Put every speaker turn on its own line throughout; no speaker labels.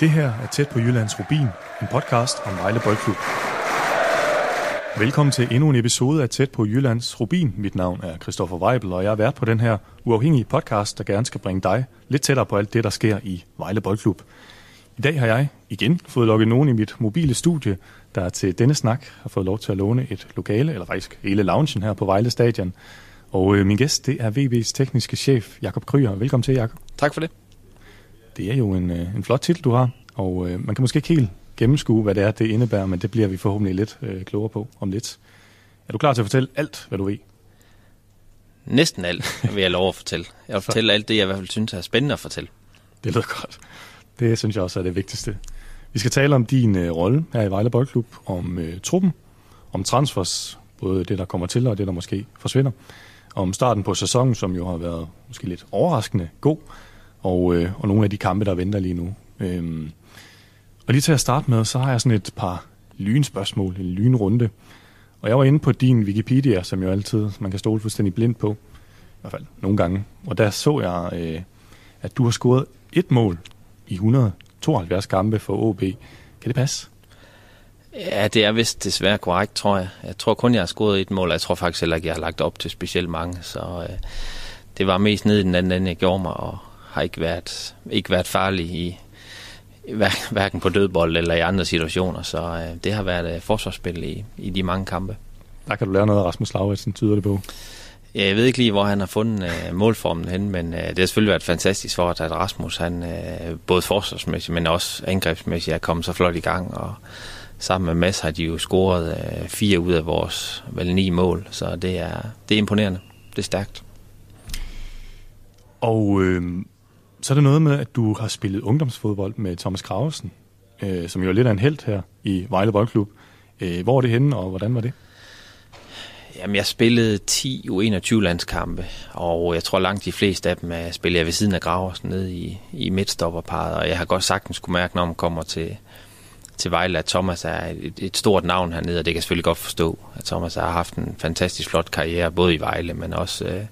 Det her er Tæt på Jyllands Rubin, en podcast om Vejle Boldklub. Velkommen til endnu en episode af Tæt på Jyllands Rubin. Mit navn er Christoffer Weibel, og jeg er vært på den her uafhængige podcast, der gerne skal bringe dig lidt tættere på alt det, der sker i Vejle Boldklub. I dag har jeg igen fået lukket nogen i mit mobile studie, der til denne snak har fået lov til at låne et lokale, eller faktisk hele loungen her på Vejle Stadion. Og øh, min gæst, det er VB's tekniske chef, Jakob Kryer. Velkommen til, Jakob.
Tak for det.
Det er jo en, øh, en flot titel, du har, og øh, man kan måske ikke helt gennemskue, hvad det er, det indebærer, men det bliver vi forhåbentlig lidt øh, klogere på om lidt. Er du klar til at fortælle alt, hvad du ved?
Næsten alt vil jeg lov at fortælle. Jeg vil fortælle alt det, jeg i hvert fald synes er spændende at fortælle.
Det lyder godt. Det synes jeg også er det vigtigste. Vi skal tale om din øh, rolle her i Vejle Boldklub, om øh, truppen, om transfers, både det, der kommer til, og det, der måske forsvinder. Om starten på sæsonen, som jo har været måske lidt overraskende god, og, øh, og nogle af de kampe, der venter lige nu. Øhm, og lige til at starte med, så har jeg sådan et par lynspørgsmål, en lynrunde. Og jeg var inde på din Wikipedia, som jo altid man kan stole fuldstændig blind på, i hvert fald nogle gange. Og der så jeg, øh, at du har scoret et mål i 172 kampe for OB. Kan det passe?
Ja, det er vist desværre korrekt, tror jeg. Jeg tror kun, jeg har scoret et mål, og jeg tror faktisk heller ikke, jeg har lagt op til specielt mange. Så øh, det var mest ned i den anden ende, jeg gjorde mig, og har ikke været, ikke været farlig i hverken på dødbold eller i andre situationer. Så øh, det har været øh, forsvarsspil i, i de mange kampe.
Der kan du lære noget af Rasmus Lauritsen, tyder det på.
Jeg ved ikke lige, hvor han har fundet øh, målformen hen, men øh, det har selvfølgelig været fantastisk for, at Rasmus, han, øh, både forsvarsmæssigt, men også angrebsmæssigt, er kommet så flot i gang. Og sammen med Mads har de jo scoret øh, fire ud af vores vel ni mål, så det er, det er imponerende. Det er stærkt.
Og øh, så er det noget med, at du har spillet ungdomsfodbold med Thomas Gravesen, øh, som jo er lidt af en held her i Vejle Boldklub. Øh, hvor er det henne, og hvordan var det?
Jamen, jeg spillede 10 U21-landskampe, og jeg tror langt de fleste af dem er spillet jeg ved siden af Graversen nede i, i midtstopperparet, og jeg har godt sagtens kunne mærke, når man kommer til, til Vejle, at Thomas er et, et stort navn hernede, og det kan jeg selvfølgelig godt forstå, at Thomas har haft en fantastisk flot karriere, både i Vejle, men også øh,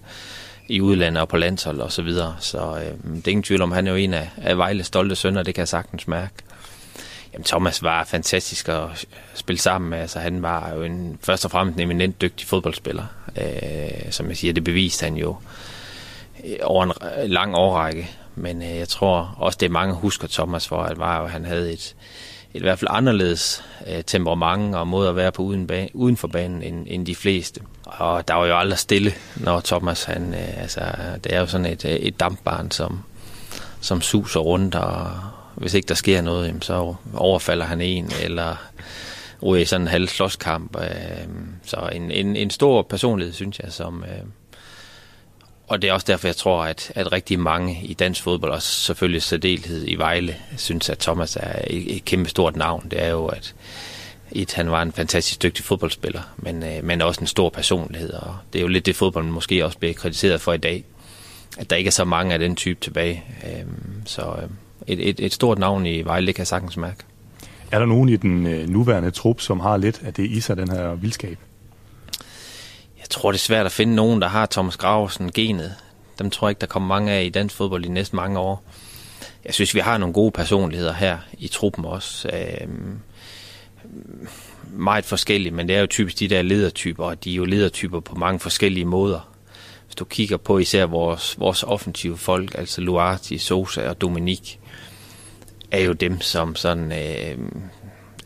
i udlandet og på landshold og så videre. Så øh, det er ingen tvivl om, han er jo en af, af Vejles stolte sønner, det kan jeg sagtens mærke. Jamen, Thomas var fantastisk at spille sammen med. Altså, han var jo en, først og fremmest en eminent dygtig fodboldspiller. Øh, som jeg siger, det beviste han jo øh, over en lang årrække. Men øh, jeg tror også, det er mange husker Thomas for, at var jo, han havde et, et i hvert fald anderledes øh, temperament og måde at være på uden, ba- uden for banen end, end de fleste. Og der var jo aldrig stille, når Thomas, han, øh, altså, det er jo sådan et, øh, et dampbarn, som, som suser rundt, og hvis ikke der sker noget, så overfalder han en, eller ryger i sådan en halv slåskamp. Øh, så en, en, en stor personlighed, synes jeg, som... Øh, og det er også derfor, jeg tror, at, at rigtig mange i dansk fodbold, og selvfølgelig særdeleshed i Vejle, synes, at Thomas er et, et kæmpe stort navn. Det er jo, at et, han var en fantastisk dygtig fodboldspiller, men, øh, men også en stor personlighed. Og det er jo lidt det, fodbold måske også bliver kritiseret for i dag, at der ikke er så mange af den type tilbage. Øh, så øh, et, et, et stort navn i Vejle, det kan jeg sagtens mærke.
Er der nogen i den øh, nuværende trup, som har lidt af det i sig, den her vildskab?
Jeg tror, det er svært at finde nogen, der har Thomas Graversen genet. Dem tror jeg ikke, der kommer mange af i dansk fodbold de næste mange år. Jeg synes, vi har nogle gode personligheder her i truppen også. Øh, meget forskellige, men det er jo typisk de der ledertyper, og de er jo ledertyper på mange forskellige måder. Hvis du kigger på især vores, vores offensive folk, altså Luarti, Sosa og Dominik, er jo dem, som sådan øh,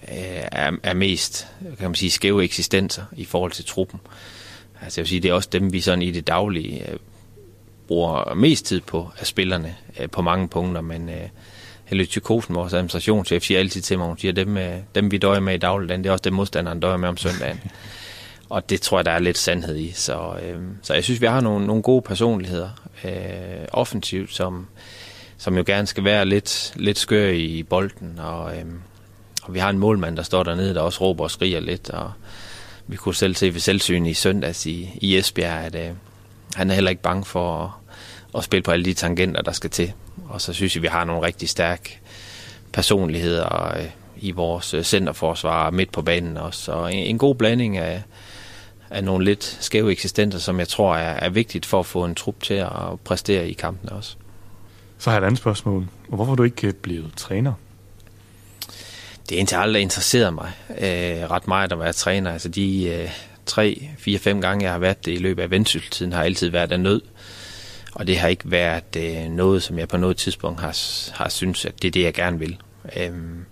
er, er mest, kan man sige, skæve eksistenser i forhold til truppen. Altså jeg vil sige, det er også dem, vi sådan i det daglige øh, bruger mest tid på af spillerne øh, på mange punkter, men øh, Helle Tykosen, vores administrationschef, siger altid til mig, hun siger, dem, øh, dem vi døjer med i dagligdagen, det er også dem modstanderen døjer med om søndagen. Og det tror jeg, der er lidt sandhed i. Så, øh, så jeg synes, vi har nogle, nogle gode personligheder øh, offensivt, som, som jo gerne skal være lidt, lidt skør i bolden. Og, øh, og vi har en målmand, der står dernede, der også råber og skriger lidt. Og vi kunne selv se ved selvsyn i søndags i, i Esbjerg, at øh, han er heller ikke bange for at, at spille på alle de tangenter, der skal til. Og så synes jeg, vi har nogle rigtig stærke personligheder øh, i vores øh, centerforsvar midt på banen også. Så en, en god blanding af, af nogle lidt skæve eksistenter, som jeg tror er, er vigtigt for at få en trup til at præstere i kampen også.
Så har jeg et andet spørgsmål. Hvorfor er du ikke øh, blevet træner?
Det er indtil aldrig interesseret mig øh, ret meget at være træner. Altså de øh, tre, fire, fem gange, jeg har været det i løbet af vendsyltiden, har altid været af nød. Og det har ikke været øh, noget, som jeg på noget tidspunkt har, har synes, at det er det, jeg gerne vil. Øhm,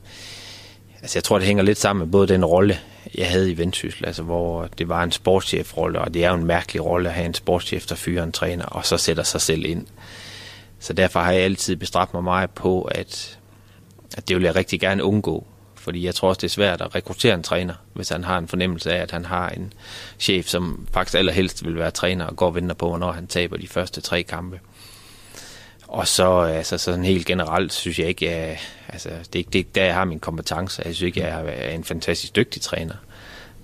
altså jeg tror, det hænger lidt sammen med både den rolle, jeg havde i Vendsyssel, altså hvor det var en sportschefrolle, og det er jo en mærkelig rolle at have en sportschef, der fyrer en træner, og så sætter sig selv ind. Så derfor har jeg altid bestræbt mig meget på, at, at det vil jeg rigtig gerne undgå. Fordi jeg tror også, det er svært at rekruttere en træner, hvis han har en fornemmelse af, at han har en chef, som faktisk allerhelst vil være træner og går og venter på, hvornår han taber de første tre kampe. Og så altså, sådan helt generelt synes jeg ikke, at altså, det er ikke det, der, jeg har min kompetence. Jeg synes ikke, jeg er en fantastisk dygtig træner.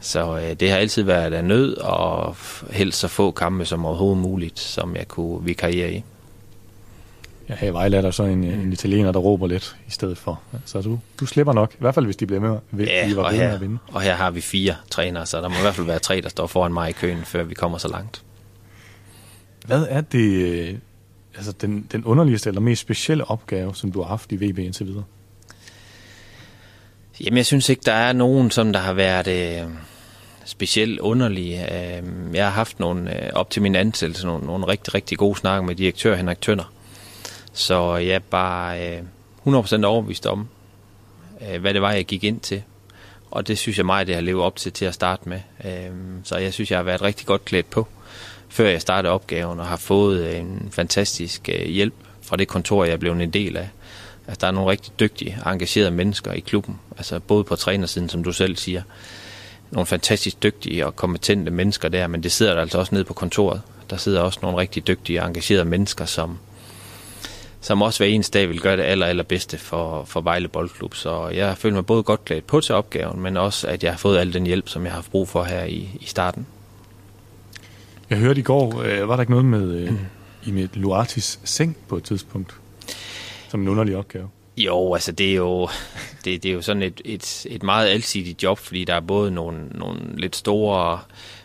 Så øh, det har altid været af nød, og helst så få kampe som overhovedet muligt, som jeg kunne vikariere i.
Ja, her i Vejle er der så en, en italiener, der råber lidt i stedet for. Så du, du slipper nok, i hvert fald hvis de bliver med, ved,
ja,
de var
og her,
at vinde.
og her har vi fire trænere, så der må i hvert fald være tre, der står foran mig i køen, før vi kommer så langt.
Hvad er det, øh, altså den, den underligste eller mest specielle opgave, som du har haft i VB indtil videre?
Jamen, jeg synes ikke, der er nogen, som der har været øh, specielt underlige. Øh, jeg har haft nogle, øh, op til min ansættelse, nogle, nogle rigtig, rigtig gode snakke med direktør Henrik Tønder. Så jeg er bare øh, 100% overbevist om, øh, hvad det var, jeg gik ind til. Og det synes jeg meget, det har levet op til til at starte med. Øh, så jeg synes, jeg har været rigtig godt klædt på, før jeg startede opgaven, og har fået øh, en fantastisk øh, hjælp fra det kontor, jeg blev en del af. Altså, der er nogle rigtig dygtige, engagerede mennesker i klubben. Altså både på trænersiden, som du selv siger. Nogle fantastisk dygtige og kompetente mennesker der, men det sidder der altså også nede på kontoret. Der sidder også nogle rigtig dygtige, engagerede mennesker, som, som også hver eneste dag vil gøre det aller, allerbedste for, for Vejle Boldklub. Så jeg føler mig både godt klædt på til opgaven, men også, at jeg har fået al den hjælp, som jeg har haft brug for her i, i starten.
Jeg hørte i går, øh, var der ikke noget med, øh, mm. i med Luatis seng på et tidspunkt? Som en underlig opgave.
Jo, altså det er jo, det, det er jo sådan et, et, et meget alsidigt job, fordi der er både nogle, nogle lidt store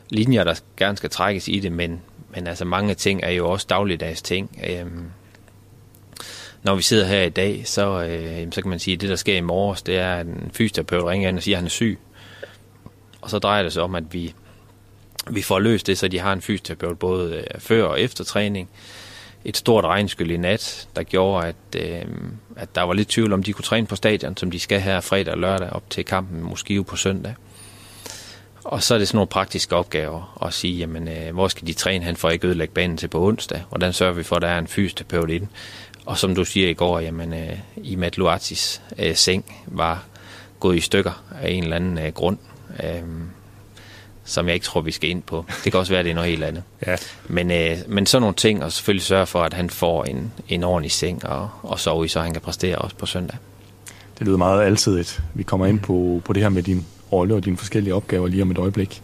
linjer, der gerne skal trækkes i det, men, men altså mange ting er jo også dagligdags ting. Øhm, når vi sidder her i dag, så, øh, så kan man sige, at det, der sker i morges, det er, at en fysioterapeut ringer ind og siger, at han er syg. Og så drejer det sig om, at vi, vi får løst det, så de har en fysioterapeut både øh, før og efter træning. Et stort regnskyld i nat, der gjorde, at, øh, at der var lidt tvivl om, de kunne træne på stadion, som de skal her fredag og lørdag op til kampen måske på søndag. Og så er det sådan nogle praktiske opgaver at sige, jamen, øh, hvor skal de træne hen for at ikke ødelægge banen til på onsdag? Hvordan sørger vi for, at der er en fysioterapeut ind? Og som du siger i går, jamen, øh, i Matt Luatis øh, seng var gået i stykker af en eller anden øh, grund, øh, som jeg ikke tror, vi skal ind på. Det kan også være, at det er noget helt andet.
Ja.
Men, øh, men sådan nogle ting, og selvfølgelig sørge for, at han får en, en ordentlig seng og, og sove i, så han kan præstere også på søndag.
Det lyder meget alsidigt. Vi kommer ind på, på det her med din rolle og dine forskellige opgaver lige om et øjeblik.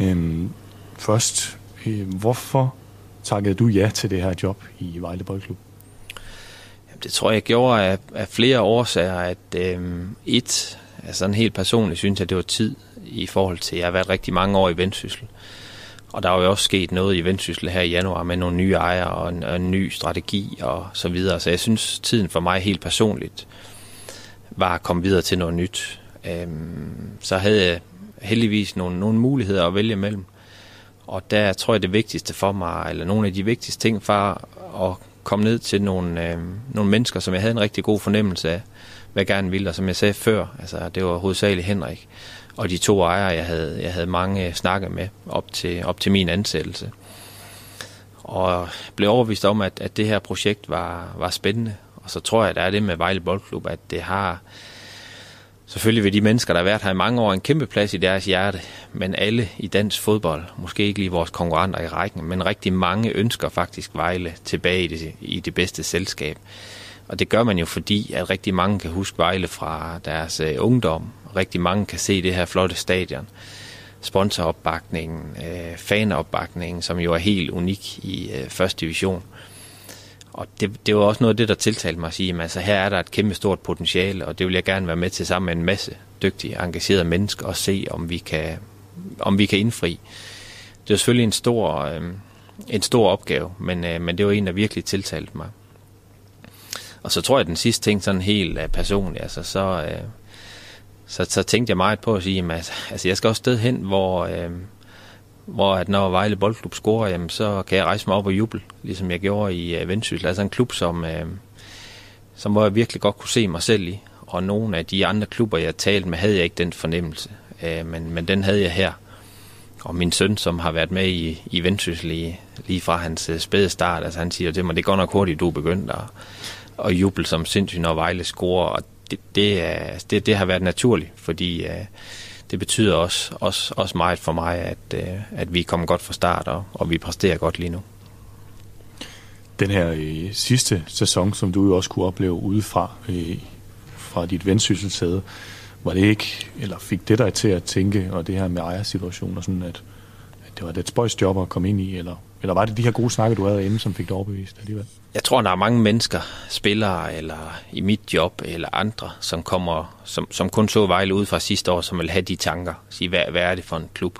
Øhm, først, øh, hvorfor takkede du ja til det her job i Vejle Boldklub?
Det tror jeg, jeg gjorde af, af flere årsager. At øh, et, altså sådan helt personligt, synes jeg, det var tid i forhold til, at jeg har været rigtig mange år i Vendsyssel. Og der er jo også sket noget i Vendsyssel her i januar med nogle nye ejere og en, og en ny strategi og så videre. Så jeg synes, tiden for mig helt personligt var at komme videre til noget nyt. Øhm, så havde jeg heldigvis nogle, nogle muligheder at vælge mellem. Og der tror jeg, det vigtigste for mig, eller nogle af de vigtigste ting, var at komme ned til nogle, øh, nogle mennesker, som jeg havde en rigtig god fornemmelse af, hvad jeg gerne ville. Og som jeg sagde før, altså, det var hovedsageligt Henrik og de to ejere, jeg havde, jeg havde mange snakke med op til, op til min ansættelse. Og blev overbevist om, at, at det her projekt var, var spændende. Og så tror jeg, at der er det med Vejle Boldklub, at det har selvfølgelig vil de mennesker, der har været her i mange år, en kæmpe plads i deres hjerte. Men alle i dansk fodbold, måske ikke lige vores konkurrenter i rækken, men rigtig mange ønsker faktisk Vejle tilbage i det, i det bedste selskab. Og det gør man jo fordi, at rigtig mange kan huske Vejle fra deres uh, ungdom. Rigtig mange kan se det her flotte stadion. Sponsoropbakningen, uh, fanopbakningen, som jo er helt unik i uh, første division. Og det, det var også noget af det, der tiltalte mig at sige, at altså, her er der et kæmpe stort potentiale, og det vil jeg gerne være med til sammen med en masse dygtige, engagerede mennesker og se, om vi kan, om vi kan indfri. Det er selvfølgelig en stor, øh, en stor opgave, men, øh, men det var en, der virkelig tiltalte mig. Og så tror jeg, at den sidste ting, sådan helt øh, personligt, altså så, øh, så, så tænkte jeg meget på at sige, at altså, altså, jeg skal også sted hen, hvor, øh, hvor at når Vejle Boldklub scorer, jamen, så kan jeg rejse mig op og juble, ligesom jeg gjorde i øh, Vendsyssel. Altså en klub, som, øh, som hvor jeg virkelig godt kunne se mig selv i. Og nogle af de andre klubber, jeg talte med, havde jeg ikke den fornemmelse. Øh, men, men den havde jeg her. Og min søn, som har været med i, i Vendsyssel lige, lige fra hans øh, spæde start, altså han siger til mig, det går nok hurtigt, du er begyndt at, at juble som sindssygt, når Vejle scorer. Og det, det, er, det, det har været naturligt, fordi Øh, det betyder også, også, også meget for mig, at, øh, at vi kommer godt fra start, og, og vi præsterer godt lige nu.
Den her øh, sidste sæson, som du jo også kunne opleve udefra, øh, fra dit vendsysselsæde, var det ikke, eller fik det dig til at tænke, og det her med ejersituationer, sådan at, at det var et spøjs job at komme ind i, eller, eller var det de her gode snakke, du havde inde, som fik dig overbevist alligevel?
Jeg tror, der er mange mennesker, spillere eller i mit job eller andre, som kommer, som, som kun så Vejle ud fra sidste år, som vil have de tanker. Sige, hvad, hvad er det for en klub?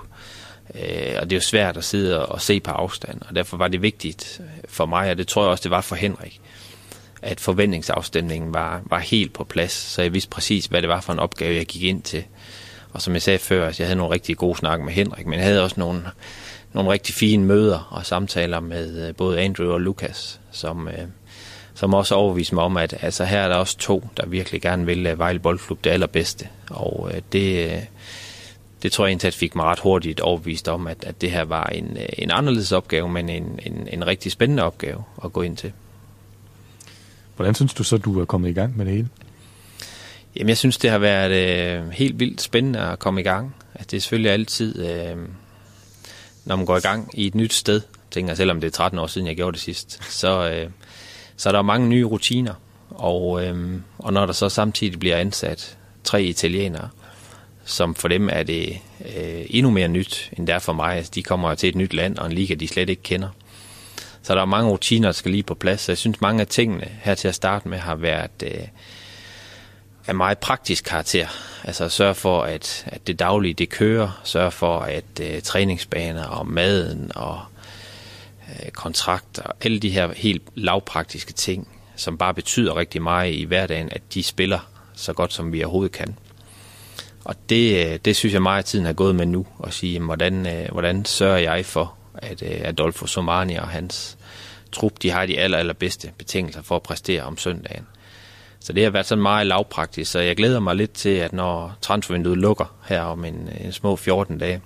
Øh, og det er jo svært at sidde og se på afstand, og derfor var det vigtigt for mig, og det tror jeg også, det var for Henrik, at forventningsafstemningen var, var helt på plads, så jeg vidste præcis, hvad det var for en opgave, jeg gik ind til. Og som jeg sagde før, jeg havde nogle rigtig gode snakke med Henrik, men jeg havde også nogle, nogle rigtig fine møder og samtaler med øh, både Andrew og Lukas, som, øh, som også overviste mig om, at altså, her er der også to, der virkelig gerne vil uh, Vejle Boldklub det allerbedste. Og det, det tror jeg egentlig fik mig ret hurtigt overvist om, at, at det her var en, en anderledes opgave, men en, en, en rigtig spændende opgave at gå ind til.
Hvordan synes du så, du er kommet i gang med det hele?
Jamen, jeg synes, det har været øh, helt vildt spændende at komme i gang. Altså, det er selvfølgelig altid, øh, når man går i gang i et nyt sted, tænker jeg, selvom det er 13 år siden, jeg gjorde det sidst, så, øh, så er der mange nye rutiner. Og, øh, og når der så samtidig bliver ansat tre italienere, som for dem er det øh, endnu mere nyt, end det er for mig. Altså, de kommer til et nyt land og en liga, de slet ikke kender. Så der er mange rutiner, der skal lige på plads. Så jeg synes, mange af tingene her til at starte med har været øh, af meget praktisk karakter. Altså at sørge for, at, at det daglige det kører. Sørge for, at øh, træningsbaner og maden og øh, kontrakter, alle de her helt lavpraktiske ting, som bare betyder rigtig meget i hverdagen, at de spiller så godt, som vi overhovedet kan. Og det, øh, det synes jeg meget, at tiden er gået med nu, at sige, hvordan, øh, hvordan sørger jeg for, at øh, Adolfo Somani og hans trup, de har de aller, allerbedste betingelser for at præstere om søndagen. Så det har været sådan meget lavpraktisk, så jeg glæder mig lidt til, at når transfervinduet lukker her om en, en små 14 dage,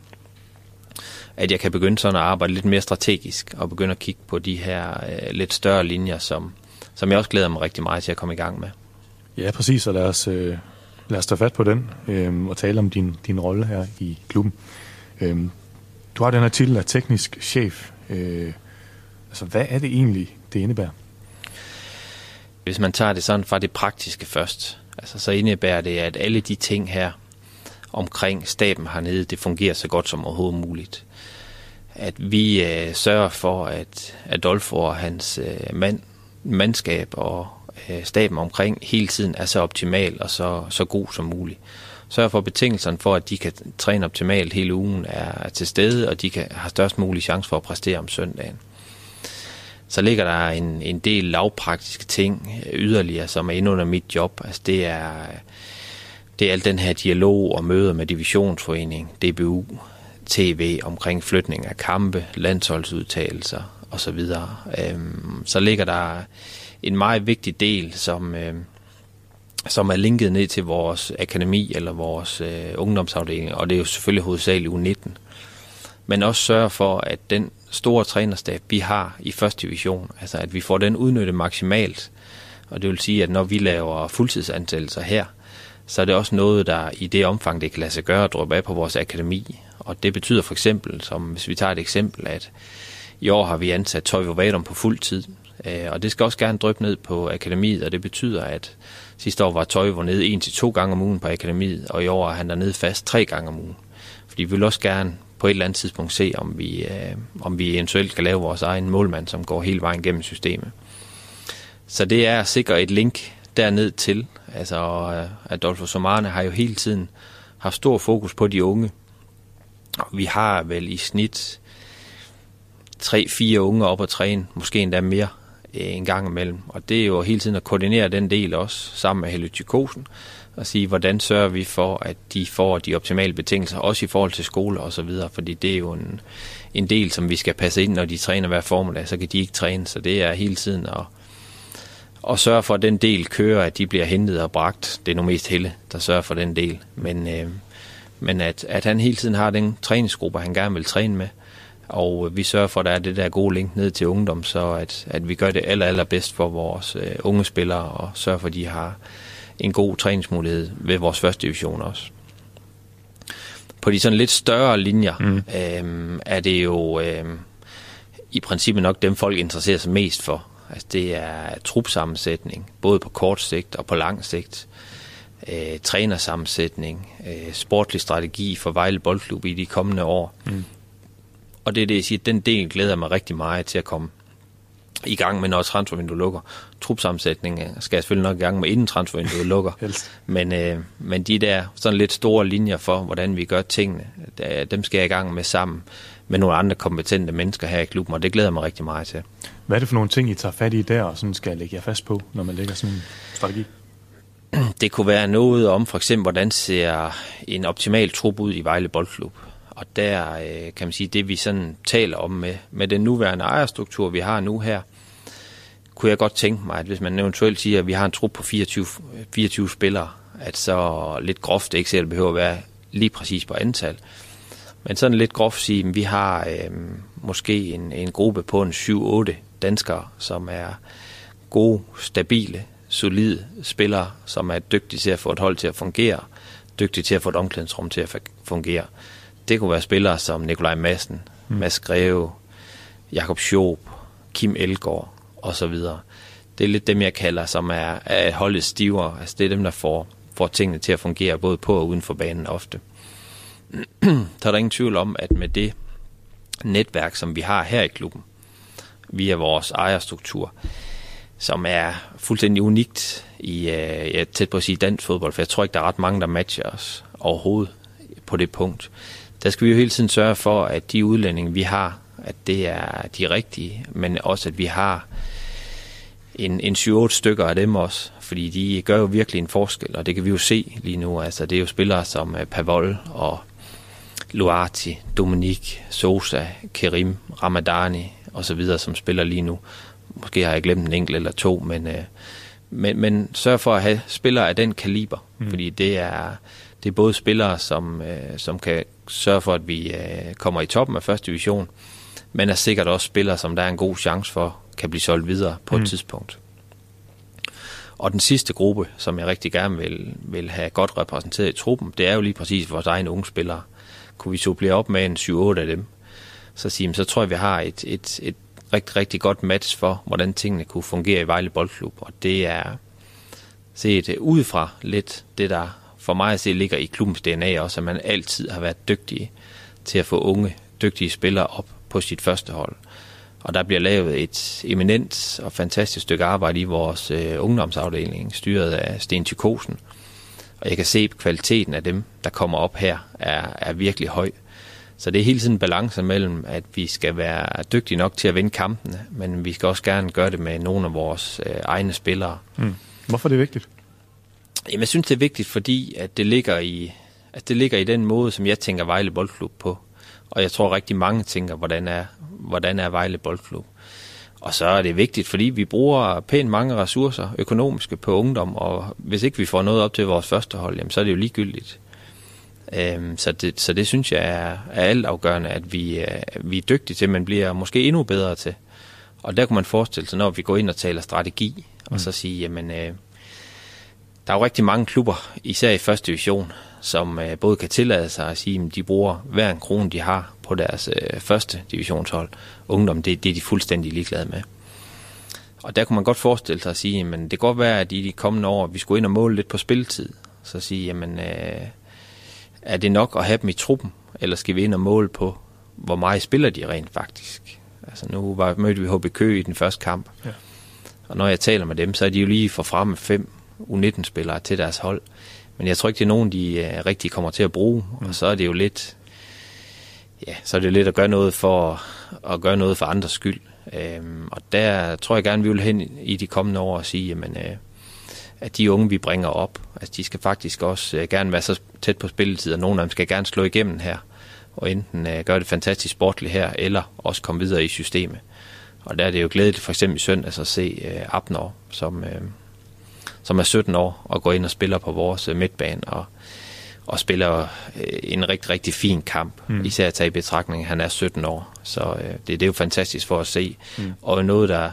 at jeg kan begynde sådan at arbejde lidt mere strategisk og begynde at kigge på de her øh, lidt større linjer, som, som jeg også glæder mig rigtig meget til at komme i gang med.
Ja, præcis, og lad os, øh, lad os tage fat på den øh, og tale om din, din rolle her i klubben. Øh, du har den her titel af teknisk chef. Øh, altså, hvad er det egentlig, det indebærer?
Hvis man tager det sådan fra det praktiske først, altså, så indebærer det, at alle de ting her omkring staben hernede, det fungerer så godt som overhovedet muligt. At vi øh, sørger for, at Adolfo og hans øh, mand, mandskab og øh, staben omkring hele tiden er så optimal og så, så god som muligt sørge for, betingelserne for, at de kan træne optimalt hele ugen, er til stede, og de kan har størst mulig chance for at præstere om søndagen. Så ligger der en, en del lavpraktiske ting øh, yderligere, som er inde under mit job. Altså det er, øh, det er al den her dialog og møder med divisionsforening, DBU, TV omkring flytning af kampe, landsholdsudtalelser osv. Øhm, så ligger der en meget vigtig del, som, øhm, som er linket ned til vores akademi eller vores øh, ungdomsafdeling, og det er jo selvfølgelig hovedsageligt U19. Men også sørge for, at den store trænerstab, vi har i første division, altså at vi får den udnyttet maksimalt, og det vil sige, at når vi laver fuldtidsansættelser her, så er det også noget, der i det omfang, det kan lade sig gøre, drøbe af på vores akademi. Og det betyder for eksempel, som hvis vi tager et eksempel, at i år har vi ansat Toivo Vadum på fuld tid, øh, og det skal også gerne drøbe ned på akademiet, og det betyder, at Sidste år var Toivo nede en til to gange om ugen på akademiet, og i år er han dernede fast tre gange om ugen. Fordi vi vil også gerne på et eller andet tidspunkt se, om vi, øh, om vi eventuelt kan lave vores egen målmand, som går hele vejen gennem systemet. Så det er at sikre et link derned til. Altså, øh, Adolfo Somane har jo hele tiden haft stor fokus på de unge. Og vi har vel i snit 3-4 unge op at træne, måske endda mere øh, en gang imellem. Og det er jo hele tiden at koordinere den del også sammen med Helle Tykosen at sige, hvordan sørger vi for, at de får de optimale betingelser, også i forhold til skole og så videre, fordi det er jo en, en del, som vi skal passe ind, når de træner hver formiddag, så kan de ikke træne, så det er hele tiden at, at sørge for, at den del kører, at de bliver hentet og bragt. Det er nu mest Helle, der sørger for den del, men, øh, men at, at han hele tiden har den træningsgruppe, han gerne vil træne med, og vi sørger for, at der er det der gode link ned til ungdom, så at, at vi gør det aller, aller bedst for vores øh, unge spillere, og sørger for, at de har en god træningsmulighed ved vores første division også. På de sådan lidt større linjer mm. øh, er det jo øh, i princippet nok dem, folk interesserer sig mest for. Altså det er trupsammensætning, både på kort sigt og på lang sigt. Øh, trænersammensætning, øh, sportlig strategi for Vejle Boldklub i de kommende år. Mm. Og det er det, jeg siger, den del glæder mig rigtig meget til at komme i gang med, når transfervinduet lukker. Trupsammensætningen skal jeg selvfølgelig nok i gang med, inden transfervinduet lukker. men, øh, men de der sådan lidt store linjer for, hvordan vi gør tingene, der, dem skal jeg i gang med sammen med nogle andre kompetente mennesker her i klubben, og det glæder mig rigtig meget til.
Hvad er det for nogle ting, I tager fat i der, og sådan skal jeg lægge jer fast på, når man lægger sådan en strategi?
Det kunne være noget om for eksempel, hvordan ser en optimal trup ud i Vejle Boldklub. Og der øh, kan man sige, det vi sådan taler om med, med den nuværende ejerstruktur, vi har nu her, kunne jeg godt tænke mig, at hvis man eventuelt siger, at vi har en trup på 24, 24 spillere, at så lidt groft, ikke det behøver at være lige præcis på antal, men sådan lidt groft sige, at vi har øh, måske en, en gruppe på en 7-8 danskere, som er gode, stabile, solide spillere, som er dygtige til at få et hold til at fungere, dygtige til at få et omklædningsrum til at fungere. Det kunne være spillere som Nikolaj Madsen, mm. Mads Greve, Jakob Schoop, Kim Elgård og så videre. Det er lidt dem, jeg kalder, som er, er holdet stiver. Altså det er dem, der får, får tingene til at fungere både på og uden for banen ofte. Så er der ingen tvivl om, at med det netværk, som vi har her i klubben, via vores ejerstruktur, som er fuldstændig unikt i, øh, ja, tæt på at sige dansk fodbold, for jeg tror ikke, der er ret mange, der matcher os overhovedet på det punkt der skal vi jo hele tiden sørge for, at de udlændinge, vi har, at det er de rigtige, men også at vi har en, en 7-8 stykker af dem også, fordi de gør jo virkelig en forskel, og det kan vi jo se lige nu. Altså, det er jo spillere som uh, Pavol og Luati, Dominik, Sosa, Kerim, Ramadani og så videre, som spiller lige nu. Måske har jeg glemt en enkelt eller to, men, uh, men, men sørg for at have spillere af den kaliber, mm. fordi det er, det er både spillere, som, uh, som kan sørge for, at vi øh, kommer i toppen af første division, men er sikkert også spillere, som der er en god chance for, kan blive solgt videre på mm. et tidspunkt. Og den sidste gruppe, som jeg rigtig gerne vil, vil have godt repræsenteret i truppen, det er jo lige præcis vores egne unge spillere. Kunne vi supplere op med en 7-8 af dem, så, sige, så tror jeg, vi har et, et, et rigtig, rigtig godt match for, hvordan tingene kunne fungere i Vejle Boldklub. Og det er set udefra lidt det, der for mig at se ligger i klubbens DNA også, at man altid har været dygtig til at få unge, dygtige spillere op på sit første hold. Og der bliver lavet et eminent og fantastisk stykke arbejde i vores øh, ungdomsafdeling, styret af Sten Tykosen. Og jeg kan se, at kvaliteten af dem, der kommer op her, er, er virkelig høj. Så det er hele tiden en balance mellem, at vi skal være dygtige nok til at vinde kampene, men vi skal også gerne gøre det med nogle af vores øh, egne spillere.
Mm. Hvorfor er det vigtigt?
Jamen, jeg synes, det er vigtigt, fordi at det ligger i, at det ligger i den måde, som jeg tænker Vejle Boldklub på. Og jeg tror rigtig mange tænker, hvordan er, hvordan er Vejle Boldklub. Og så er det vigtigt, fordi vi bruger pænt mange ressourcer økonomiske på ungdom, og hvis ikke vi får noget op til vores første hold, jamen, så er det jo ligegyldigt. Øhm, så, det, så det synes jeg er, er altafgørende, at vi, øh, vi er dygtige til, men bliver måske endnu bedre til. Og der kunne man forestille sig, når vi går ind og taler strategi, mm. og så sige, jamen, øh, der er jo rigtig mange klubber, især i første division, som øh, både kan tillade sig at sige, at de bruger hver en krone, de har på deres øh, første divisionshold. Ungdom, det, det er de fuldstændig ligeglade med. Og der kunne man godt forestille sig at sige, men det kan godt være, at i de kommende år, vi skulle ind og måle lidt på spilletid. Så sige, jamen, øh, er det nok at have dem i truppen, eller skal vi ind og måle på, hvor meget spiller de rent faktisk? Altså nu var, mødte vi HB Kø i den første kamp. Ja. Og når jeg taler med dem, så er de jo lige for fremme fem U19-spillere til deres hold. Men jeg tror ikke, det er nogen, de uh, rigtig kommer til at bruge. Mm. Og så er det jo lidt, ja, så er det lidt at gøre noget for, at gøre noget for andres skyld. Øhm, og der tror jeg gerne, vi vil hen i de kommende år og sige, jamen, øh, at de unge, vi bringer op, altså de skal faktisk også øh, gerne være så tæt på spilletid, og nogle af dem skal gerne slå igennem her, og enten øh, gøre det fantastisk sportligt her, eller også komme videre i systemet. Og der er det jo glædeligt for eksempel i søndags at se øh, Abner, som, øh, som er 17 år, og går ind og spiller på vores øh, midtbane, og, og spiller øh, en rigtig, rigtig fin kamp, mm. især at tage i betragtning, at han er 17 år. Så øh, det, det er jo fantastisk for at se. Mm. Og noget, der,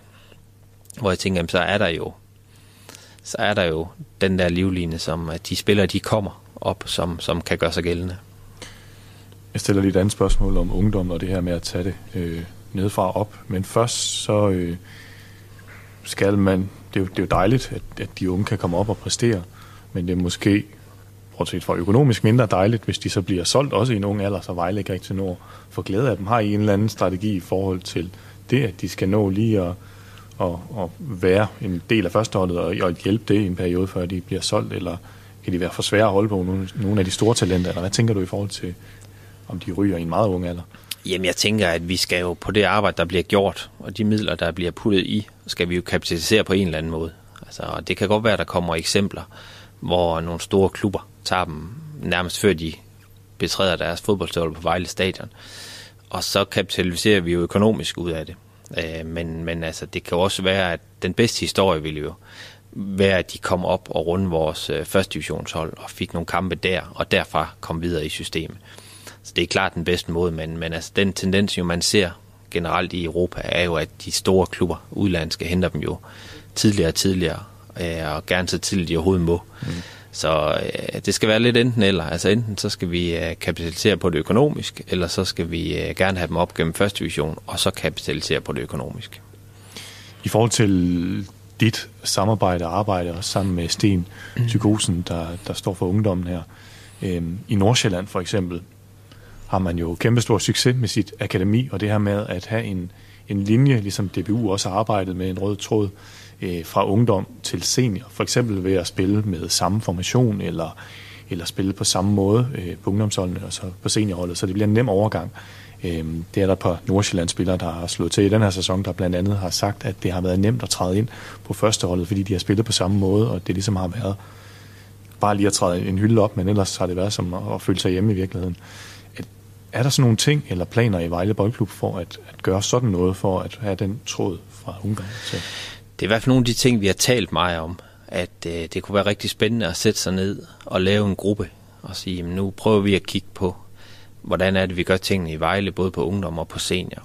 hvor jeg tænker, jamen, så er der jo så er der jo den der livline, som at de spillere, de kommer op, som, som kan gøre sig gældende.
Jeg stiller lige et andet spørgsmål om ungdom og det her med at tage det øh, nedfra op. Men først så øh, skal man, det er, jo, det er jo dejligt, at, at de unge kan komme op og præstere, men det er måske, bortset fra økonomisk mindre dejligt, hvis de så bliver solgt også i en ung alder, så Vejle ikke rigtig når for glæde af dem. Har I en eller anden strategi i forhold til det, at de skal nå lige at, at, at være en del af førsteholdet og, og hjælpe det i en periode, før de bliver solgt, eller kan de være for svære at holde på nogle, nogle af de store talenter, eller hvad tænker du i forhold til, om de ryger i en meget ung alder?
Jamen, jeg tænker, at vi skal jo på det arbejde, der bliver gjort, og de midler, der bliver puttet i, skal vi jo kapitalisere på en eller anden måde. Altså, det kan godt være, at der kommer eksempler, hvor nogle store klubber tager dem nærmest før de betræder deres fodboldstøvler på Vejle Stadion. Og så kapitaliserer vi jo økonomisk ud af det. Øh, men, men altså, det kan også være, at den bedste historie ville jo være, at de kom op og runde vores øh, første divisionshold og fik nogle kampe der, og derfra kom videre i systemet. Så det er klart den bedste måde, men, men altså, den tendens, jo man ser generelt i Europa, er jo, at de store klubber, udlandske, henter dem jo tidligere og tidligere, øh, og gerne så tidligt de overhovedet må. Mm. Så øh, det skal være lidt enten eller. Altså enten så skal vi øh, kapitalisere på det økonomisk, eller så skal vi øh, gerne have dem op gennem første division, og så kapitalisere på det økonomisk.
I forhold til dit samarbejde og arbejde også sammen med Sten Tykosen, der, der står for ungdommen her. Øhm, I Nordsjælland for eksempel har man jo kæmpestor succes med sit akademi, og det her med at have en, en linje, ligesom DBU også har arbejdet med en rød tråd, øh, fra ungdom til senior. For eksempel ved at spille med samme formation, eller, eller spille på samme måde øh, på ungdomsholdene og så på seniorholdet, så det bliver en nem overgang. Øh, det er der et par Nordsjællandsspillere, der har slået til i den her sæson, der blandt andet har sagt, at det har været nemt at træde ind på førsteholdet, fordi de har spillet på samme måde, og det ligesom har været bare lige at træde en hylde op, men ellers har det været som at, at føle sig hjemme i virkeligheden. Er der sådan nogle ting eller planer i Vejle Boldklub for at, at gøre sådan noget, for at have den tråd fra Ungarn til?
Det er i hvert fald nogle af de ting, vi har talt meget om, at øh, det kunne være rigtig spændende at sætte sig ned og lave en gruppe og sige, jamen, nu prøver vi at kigge på, hvordan er det, vi gør tingene i Vejle, både på ungdom og på senior.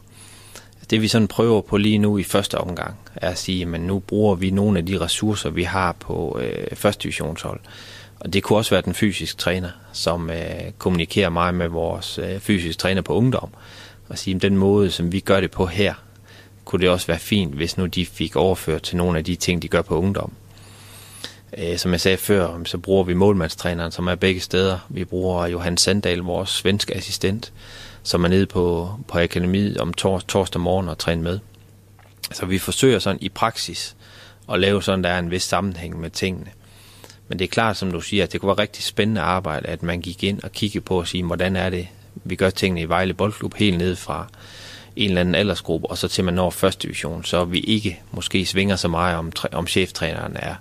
Det vi sådan prøver på lige nu i første omgang, er at sige, at nu bruger vi nogle af de ressourcer, vi har på øh, første divisionshold. Og det kunne også være den fysiske træner, som øh, kommunikerer meget med vores øh, fysiske træner på ungdom. Og sige, at den måde, som vi gør det på her, kunne det også være fint, hvis nu de fik overført til nogle af de ting, de gør på ungdom. Øh, som jeg sagde før, så bruger vi målmandstræneren, som er begge steder. Vi bruger Johan Sandal, vores svenske assistent, som er nede på, på akademiet om tors, torsdag morgen og træner med. Så vi forsøger sådan i praksis at lave sådan, der er en vis sammenhæng med tingene. Men det er klart, som du siger, at det kunne være rigtig spændende arbejde, at man gik ind og kiggede på og sige, hvordan er det, vi gør tingene i Vejle Boldklub helt ned fra en eller anden aldersgruppe, og så til man når første division, så vi ikke måske svinger så meget om, om cheftræneren er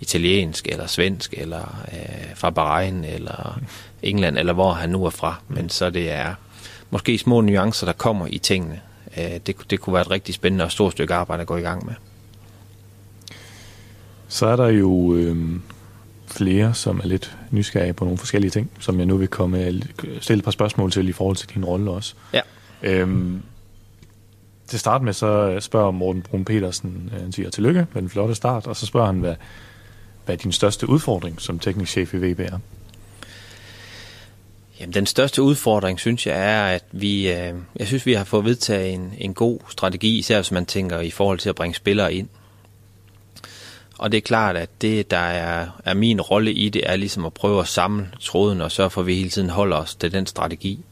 italiensk eller svensk, eller øh, fra Bahrain, eller England, eller hvor han nu er fra. Men så det er måske små nuancer, der kommer i tingene. Øh, det, det kunne være et rigtig spændende og stort stykke arbejde at gå i gang med.
Så er der jo øh, flere, som er lidt nysgerrige på nogle forskellige ting, som jeg nu vil komme stille et par spørgsmål til i forhold til din rolle også.
Ja.
Øhm, til start med, så spørger Morten Brun Petersen, øh, han siger tillykke med den flotte start, og så spørger han, hvad, hvad er din største udfordring som teknisk chef i VB er?
Jamen, den største udfordring, synes jeg, er, at vi, øh, jeg synes, vi har fået vedtaget en, en god strategi, især hvis man tænker i forhold til at bringe spillere ind. Og det er klart, at det, der er, er min rolle i det, er ligesom at prøve at samle tråden og sørge for, at vi hele tiden holder os til den strategi.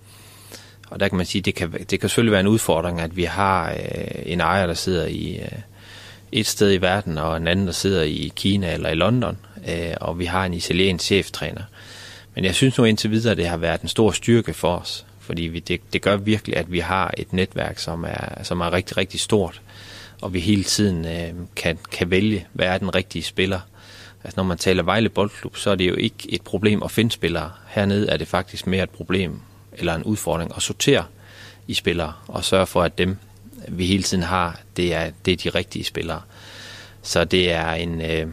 Og der kan man sige, det kan, det kan selvfølgelig være en udfordring, at vi har øh, en ejer, der sidder i øh, et sted i verden, og en anden, der sidder i Kina eller i London, øh, og vi har en italiensk cheftræner. Men jeg synes nu indtil videre, at det har været en stor styrke for os, fordi vi, det, det gør virkelig, at vi har et netværk, som er, som er rigtig, rigtig stort, og vi hele tiden øh, kan, kan vælge, hvad er den rigtige spiller. Altså når man taler Vejle Boldklub, så er det jo ikke et problem at finde spillere. Hernede er det faktisk mere et problem, eller en udfordring, at sortere i spillere, og sørge for, at dem, vi hele tiden har, det er, det er de rigtige spillere. Så det er en, øh,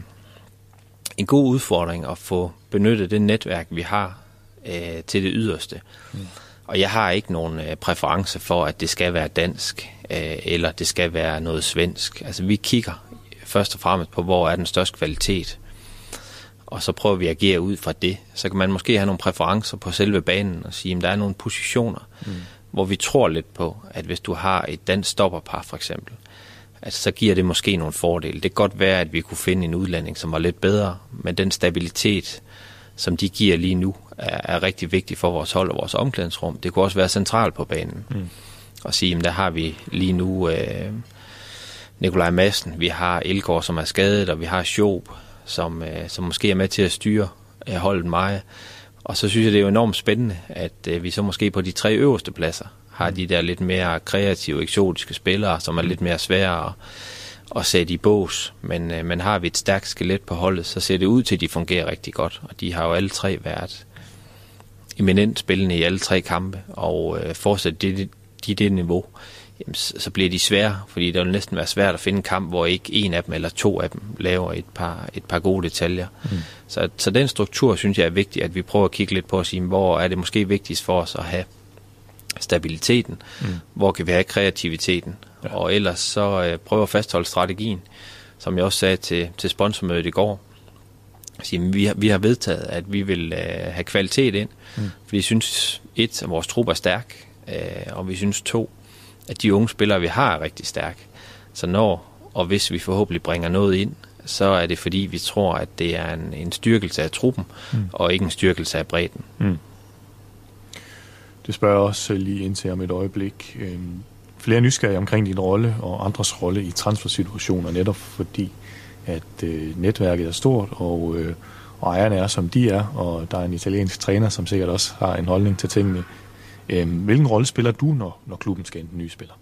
en god udfordring at få benyttet det netværk, vi har øh, til det yderste. Mm. Og jeg har ikke nogen øh, præference for, at det skal være dansk, øh, eller det skal være noget svensk. Altså vi kigger først og fremmest på, hvor er den største kvalitet. Og så prøver vi at agere ud fra det. Så kan man måske have nogle præferencer på selve banen og sige, at der er nogle positioner, mm. hvor vi tror lidt på, at hvis du har et dansk stopperpar for eksempel, altså, så giver det måske nogle fordele. Det kan godt være, at vi kunne finde en udlanding, som var lidt bedre, men den stabilitet, som de giver lige nu, er, er rigtig vigtig for vores hold og vores omklædningsrum. Det kunne også være centralt på banen. Mm. Og sige, at der har vi lige nu øh, Nikolaj Madsen, vi har Elgård, som er skadet, og vi har Sjob, som, øh, som måske er med til at styre øh, holdet meget. Og så synes jeg, det er jo enormt spændende, at øh, vi så måske på de tre øverste pladser har de der lidt mere kreative, eksotiske spillere, som er lidt mere svære at, at sætte i bås. Men, øh, men har vi et stærkt skelet på holdet, så ser det ud til, at de fungerer rigtig godt. Og de har jo alle tre været eminent spillende i alle tre kampe, og øh, fortsat det, de det niveau, jamen, så, bliver de svære, fordi det vil næsten være svært at finde en kamp, hvor ikke en af dem eller to af dem laver et par, et par gode detaljer. Mm. Så, så den struktur synes jeg er vigtig, at vi prøver at kigge lidt på og sige, hvor er det måske vigtigst for os at have stabiliteten, mm. hvor kan vi have kreativiteten, ja. og ellers så øh, prøve at fastholde strategien, som jeg også sagde til, til sponsormødet i går. Sige, vi, har, vi har vedtaget, at vi vil øh, have kvalitet ind, mm. fordi vi synes, et, at vores trup er stærk, øh, og vi synes to, at de unge spillere, vi har, er rigtig stærke. Så når og hvis vi forhåbentlig bringer noget ind, så er det fordi, vi tror, at det er en, en styrkelse af truppen, mm. og ikke en styrkelse af bredden. Mm.
Det spørger jeg også lige ind til om et øjeblik. Øhm, flere nysgerrige omkring din rolle og andres rolle i transfersituationer, netop fordi, at øh, netværket er stort, og, øh, og ejerne er, som de er, og der er en italiensk træner, som sikkert også har en holdning til tingene. Øhm, hvilken rolle spiller du, når, når klubben skal hente nye spillere?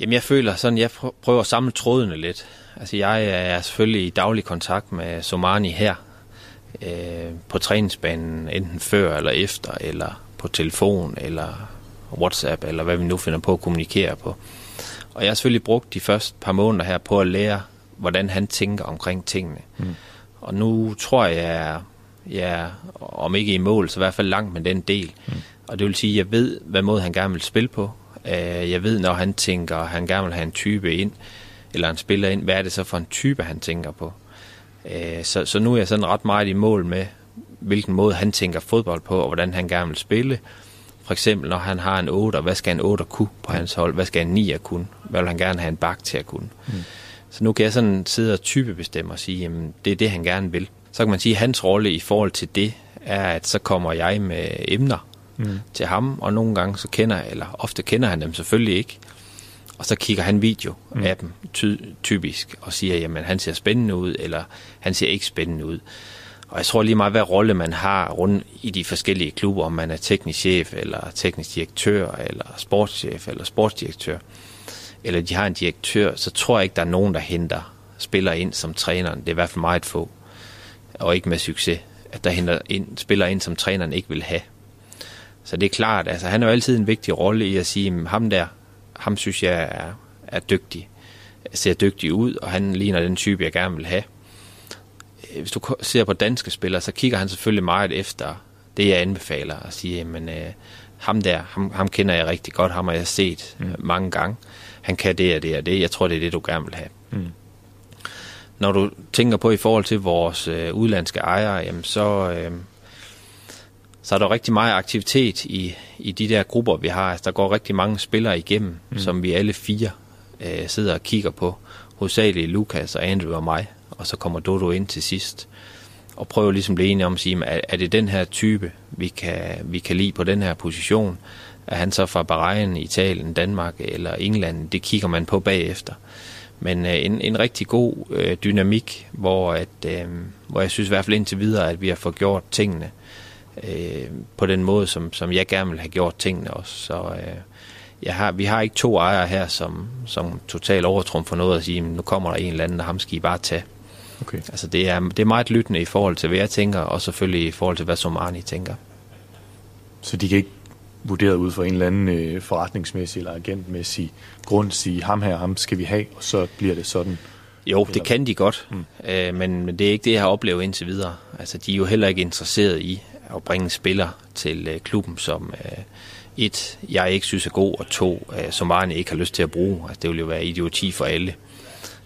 Jamen, jeg føler sådan, jeg prøver at samle trådene lidt. Altså, jeg er selvfølgelig i daglig kontakt med Somani her, øh, på træningsbanen, enten før eller efter, eller på telefon, eller WhatsApp, eller hvad vi nu finder på at kommunikere på. Og jeg har selvfølgelig brugt de første par måneder her på at lære, hvordan han tænker omkring tingene. Mm. Og nu tror jeg, jeg ja, om ikke i mål, så i hvert fald langt med den del. Mm. Og det vil sige, at jeg ved, hvad måde han gerne vil spille på. Øh, jeg ved, når han tænker, at han gerne vil have en type ind, eller en spiller ind, hvad er det så for en type, han tænker på. Øh, så, så nu er jeg sådan ret meget i mål med, hvilken måde han tænker fodbold på, og hvordan han gerne vil spille. For eksempel, når han har en 8, hvad skal en 8 kunne på hans hold? Hvad skal en 9 kunne? Hvad vil han gerne have en bak til at kunne? Mm. Så nu kan jeg sådan sidde og typebestemme og sige, at det er det, han gerne vil. Så kan man sige, at hans rolle i forhold til det, er, at så kommer jeg med emner mm. til ham, og nogle gange så kender, eller ofte kender han dem selvfølgelig ikke, og så kigger han video mm. af dem ty- typisk, og siger, jamen han ser spændende ud, eller han ser ikke spændende ud. Og jeg tror lige meget, hvad rolle man har rundt i de forskellige klubber, om man er teknisk chef, eller teknisk direktør, eller sportschef, eller sportsdirektør, eller de har en direktør, så tror jeg ikke, der er nogen, der henter spiller ind som træneren. Det er i hvert fald meget få, og ikke med succes, at der henter ind, spiller ind, som træneren ikke vil have. Så det er klart, altså han har jo altid en vigtig rolle i at sige, at ham der, ham synes jeg er, er dygtig, ser dygtig ud, og han ligner den type, jeg gerne vil have. Hvis du ser på danske spillere, så kigger han selvfølgelig meget efter det, jeg anbefaler, og siger, men øh, ham der, ham, ham kender jeg rigtig godt, ham har jeg set mm. mange gange. Han kan det og det og det, jeg tror, det er det, du gerne vil have. Mm. Når du tænker på i forhold til vores øh, udlandske ejere, jamen så, øh, så er der rigtig meget aktivitet i, i de der grupper, vi har. Altså, der går rigtig mange spillere igennem, mm. som vi alle fire øh, sidder og kigger på. Hovedsageligt Lukas og Andrew og mig, og så kommer Dodo ind til sidst. Og prøver ligesom at blive enige om at sige, er, er det den her type, vi kan, vi kan lide på den her position? Er han så fra Bahrain, Italien, Danmark eller England? Det kigger man på bagefter. Men øh, en, en rigtig god øh, dynamik, hvor, at, øh, hvor jeg synes i hvert fald indtil videre, at vi har fået gjort tingene øh, på den måde, som, som jeg gerne vil have gjort tingene også. Så øh, jeg har, vi har ikke to ejere her, som, som totalt overtrumfer noget og siger, nu kommer der en eller anden, og ham skal I bare tage. Okay. Altså det er, det er meget lyttende i forhold til, hvad jeg tænker, og selvfølgelig i forhold til, hvad Somani tænker.
Så de kan ikke vurdere ud fra en eller anden øh, forretningsmæssig eller agentmæssig grund sige, ham her, ham skal vi have, og så bliver det sådan?
Jo, det kan de godt, mm. øh, men, men det er ikke det, jeg har oplevet indtil videre. Altså, de er jo heller ikke interesseret i at bringe en spiller til øh, klubben, som øh, et, jeg ikke synes er god, og to, øh, som Arne ikke har lyst til at bruge. Altså, det vil jo være idioti for alle.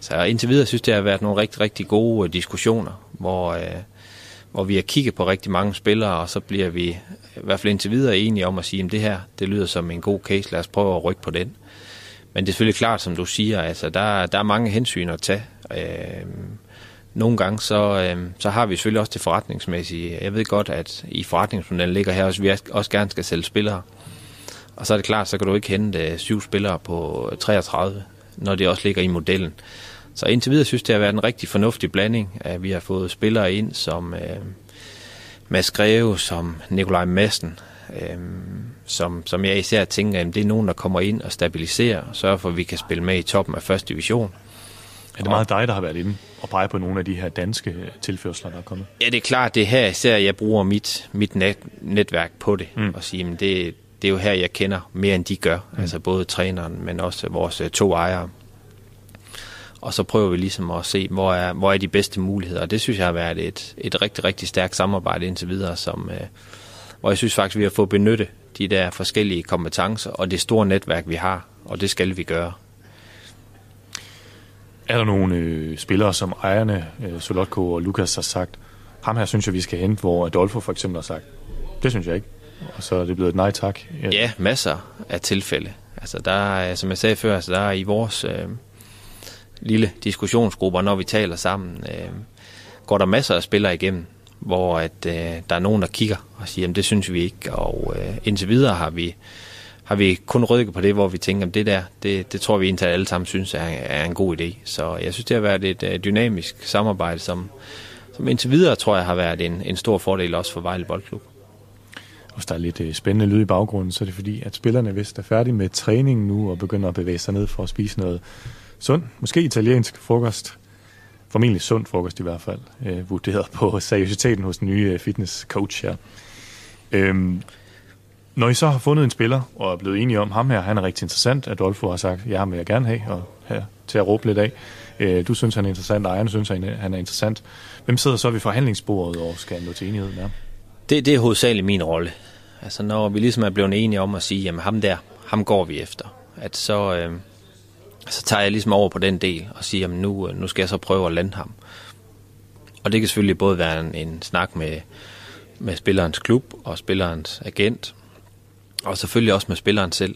Så indtil videre synes det har været nogle rigtig, rigtig gode øh, diskussioner, hvor, øh, hvor vi har kigget på rigtig mange spillere, og så bliver vi i hvert fald indtil videre enige om at sige, at det her, det lyder som en god case, lad os prøve at rykke på den. Men det er selvfølgelig klart, som du siger, altså der, der er mange hensyn at tage. Øh, nogle gange så, øh, så har vi selvfølgelig også det forretningsmæssige. Jeg ved godt, at i forretningsmodellen ligger her også, vi også gerne skal sælge spillere. Og så er det klart, så kan du ikke hente øh, syv spillere på øh, 33, når det også ligger i modellen. Så indtil videre synes det har været en rigtig fornuftig blanding, at vi har fået spillere ind som øh, Mads Greve, som Nikolaj Madsen, øh, som, som jeg især tænker, at det er nogen, der kommer ind og stabiliserer, og sørger for, at vi kan spille med i toppen af første division.
Er det meget dig, der har været inde og pege på nogle af de her danske tilførsler, der er kommet?
Ja, det er klart, det er her især, jeg bruger mit, mit net, netværk på det, mm. og sige, at det, det er jo her, jeg kender mere, end de gør. Mm. Altså både træneren, men også vores øh, to ejere. Og så prøver vi ligesom at se, hvor er, hvor er de bedste muligheder. Og det synes jeg har været et, et rigtig, rigtig stærkt samarbejde indtil videre, som, øh, hvor jeg synes faktisk, vi har fået benyttet de der forskellige kompetencer og det store netværk, vi har. Og det skal vi gøre.
Er der nogle øh, spillere, som ejerne, øh, Solotko og Lukas har sagt, ham her synes jeg, vi skal hente, hvor Adolfo for eksempel har sagt, det synes jeg ikke. Og så er det blevet et nej tak.
Ja, ja masser af tilfælde. Altså der er, som jeg sagde før, altså der er i vores øh, lille diskussionsgrupper, når vi taler sammen, øh, går der masser af spillere igennem, hvor at, øh, der er nogen, der kigger og siger, jamen det synes vi ikke. Og øh, indtil videre har vi har vi kun rykket på det, hvor vi tænker, at det der, det, det tror vi indtil alle sammen synes er, er en god idé. Så jeg synes, det har været et øh, dynamisk samarbejde, som, som indtil videre tror jeg har været en, en stor fordel også for Vejle Boldklub.
Hvis der er lidt øh, spændende lyd i baggrunden, så er det fordi, at spillerne vist er færdige med træningen nu og begynder at bevæge sig ned for at spise noget sund, måske italiensk frokost. Formentlig sund frokost i hvert fald, øh, vurderet på seriøsiteten hos den nye øh, fitness coach her. Øhm, når I så har fundet en spiller, og er blevet enige om, ham her, han er rigtig interessant, Adolfo har sagt, ja, ham vil jeg gerne have, og her til at råbe lidt af. Øh, du synes, han er interessant, og synes, han er interessant. Hvem sidder så ved forhandlingsbordet og skal nå til enighed med
det, det er hovedsageligt min rolle. Altså når vi ligesom er blevet enige om at sige, jamen ham der, ham går vi efter. At så, øh, så tager jeg ligesom over på den del og siger, jamen nu, øh, nu skal jeg så prøve at lande ham. Og det kan selvfølgelig både være en, en snak med, med spillerens klub og spillerens agent, og selvfølgelig også med spilleren selv.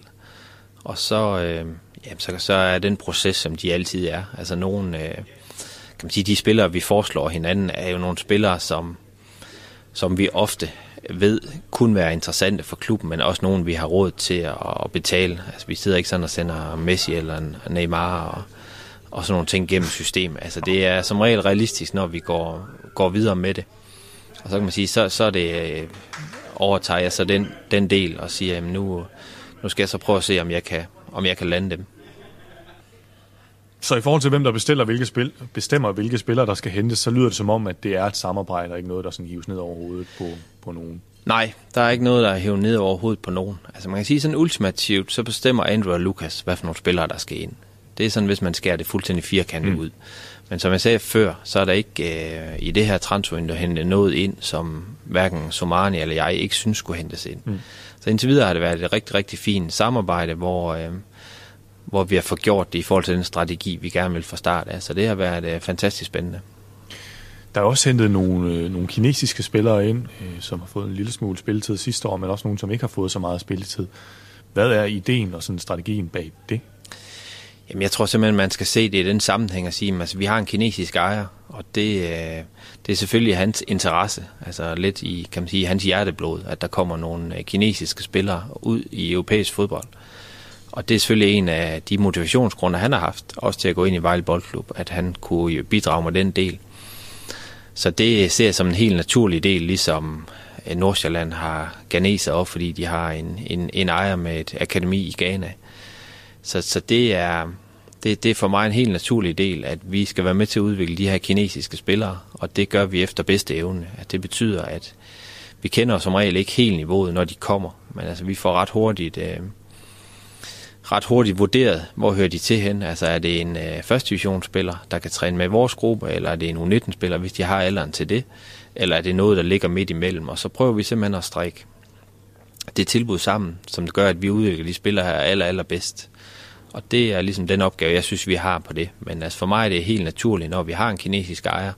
Og så, øh, jamen, så, så er den proces, som de altid er. Altså nogen, øh, kan man sige, de spillere, vi foreslår hinanden, er jo nogle spillere, som, som vi ofte ved kunne være interessante for klubben, men også nogen, vi har råd til at, betale. Altså, vi sidder ikke sådan og sender Messi eller Neymar og, og sådan nogle ting gennem systemet. Altså, det er som regel realistisk, når vi går, går videre med det. Og så kan man sige, så, så er det øh, overtager jeg så den, den del og siger, at nu, nu skal jeg så prøve at se, om jeg kan, om jeg kan lande dem.
Så i forhold til hvem der bestiller, hvilke spil, bestemmer, hvilke spillere der skal hentes, så lyder det som om, at det er et samarbejde, og ikke noget, der sådan hives ned over hovedet på, på nogen.
Nej, der er ikke noget, der er hævet ned over hovedet på nogen. Altså man kan sige sådan ultimativt, så bestemmer Andrew og Lucas, hvad for nogle spillere, der skal ind. Det er sådan, hvis man skærer det fuldstændig firkantet mm. ud. Men som jeg sagde før, så er der ikke øh, i det her transfervindue hentet noget ind, som hverken Somani eller jeg ikke synes skulle hentes ind. Mm. Så indtil videre har det været et rigtig, rigtig fint samarbejde, hvor, øh, hvor vi har fået gjort det i forhold til den strategi, vi gerne vil fra start af. Så det har været øh, fantastisk spændende.
Der er også hentet nogle, øh, nogle kinesiske spillere ind, øh, som har fået en lille smule spilletid sidste år, men også nogle, som ikke har fået så meget spilletid. Hvad er ideen og sådan strategien bag det?
Jamen, jeg tror simpelthen, man skal se det i den sammenhæng og sige, at altså, vi har en kinesisk ejer, og det, øh, det er selvfølgelig hans interesse, altså lidt i, kan man sige, hans hjerteblod, at der kommer nogle øh, kinesiske spillere ud i europæisk fodbold. Og det er selvfølgelig en af de motivationsgrunde, han har haft, også til at gå ind i Vejle Boldklub, at han kunne bidrage med den del. Så det ser jeg som en helt naturlig del, ligesom øh, Nordsjælland har ganeser op, fordi de har en, en, en ejer med et akademi i Ghana. Så, så det, er, det, det er for mig en helt naturlig del, at vi skal være med til at udvikle de her kinesiske spillere, og det gør vi efter bedste evne. At det betyder, at vi kender som regel ikke helt niveauet, når de kommer, men altså, vi får ret hurtigt... Øh, ret hurtigt vurderet, hvor hører de til hen. Altså er det en øh, første divisionsspiller, der kan træne med vores gruppe, eller er det en U19-spiller, hvis de har alderen til det, eller er det noget, der ligger midt imellem. Og så prøver vi simpelthen at strække det tilbud sammen, som det gør, at vi udvikler de spillere her aller, aller bedst. Og det er ligesom den opgave, jeg synes, vi har på det. Men altså for mig er det helt naturligt, når vi har en kinesisk ejer,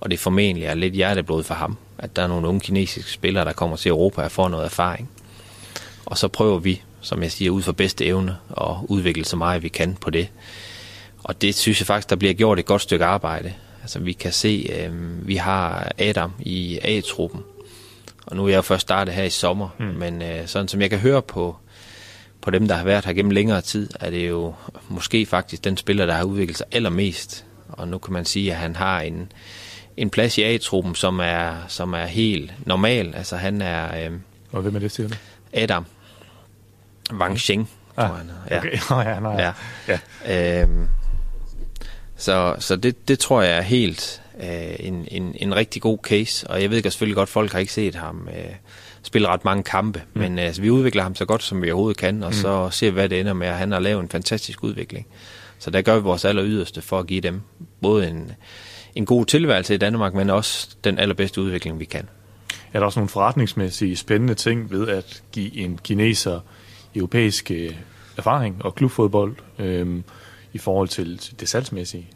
og det formentlig er lidt hjerteblod for ham, at der er nogle unge kinesiske spillere, der kommer til Europa og får noget erfaring. Og så prøver vi som jeg siger, ud for bedste evne og udvikle så meget vi kan på det. Og det synes jeg faktisk, der bliver gjort et godt stykke arbejde. Altså vi kan se, øh, vi har Adam i A-truppen, og nu er jeg jo først startet her i sommer, mm. men øh, sådan som jeg kan høre på, på dem, der har været her gennem længere tid, er det jo måske faktisk den spiller, der har udviklet sig allermest. Og nu kan man sige, at han har en, en plads i A-truppen, som er, som er helt normal. Altså han er... Øh,
og hvem er det, siger du?
Adam. Wang Sheng,
ah, tror han. Ja. Okay. Ja, nej, ja.
ja. Øhm, så så det, det tror jeg er helt øh, en, en, en rigtig god case, og jeg ved selvfølgelig godt, folk har ikke set ham øh, spille ret mange kampe, mm. men øh, vi udvikler ham så godt, som vi overhovedet kan, og mm. så ser vi, hvad det ender med, han har lavet en fantastisk udvikling. Så der gør vi vores aller yderste for at give dem både en, en god tilværelse i Danmark, men også den allerbedste udvikling, vi kan.
Er der også nogle forretningsmæssige spændende ting ved at give en kineser europæisk øh, erfaring og klubfodbold øh, i forhold til det salgsmæssige?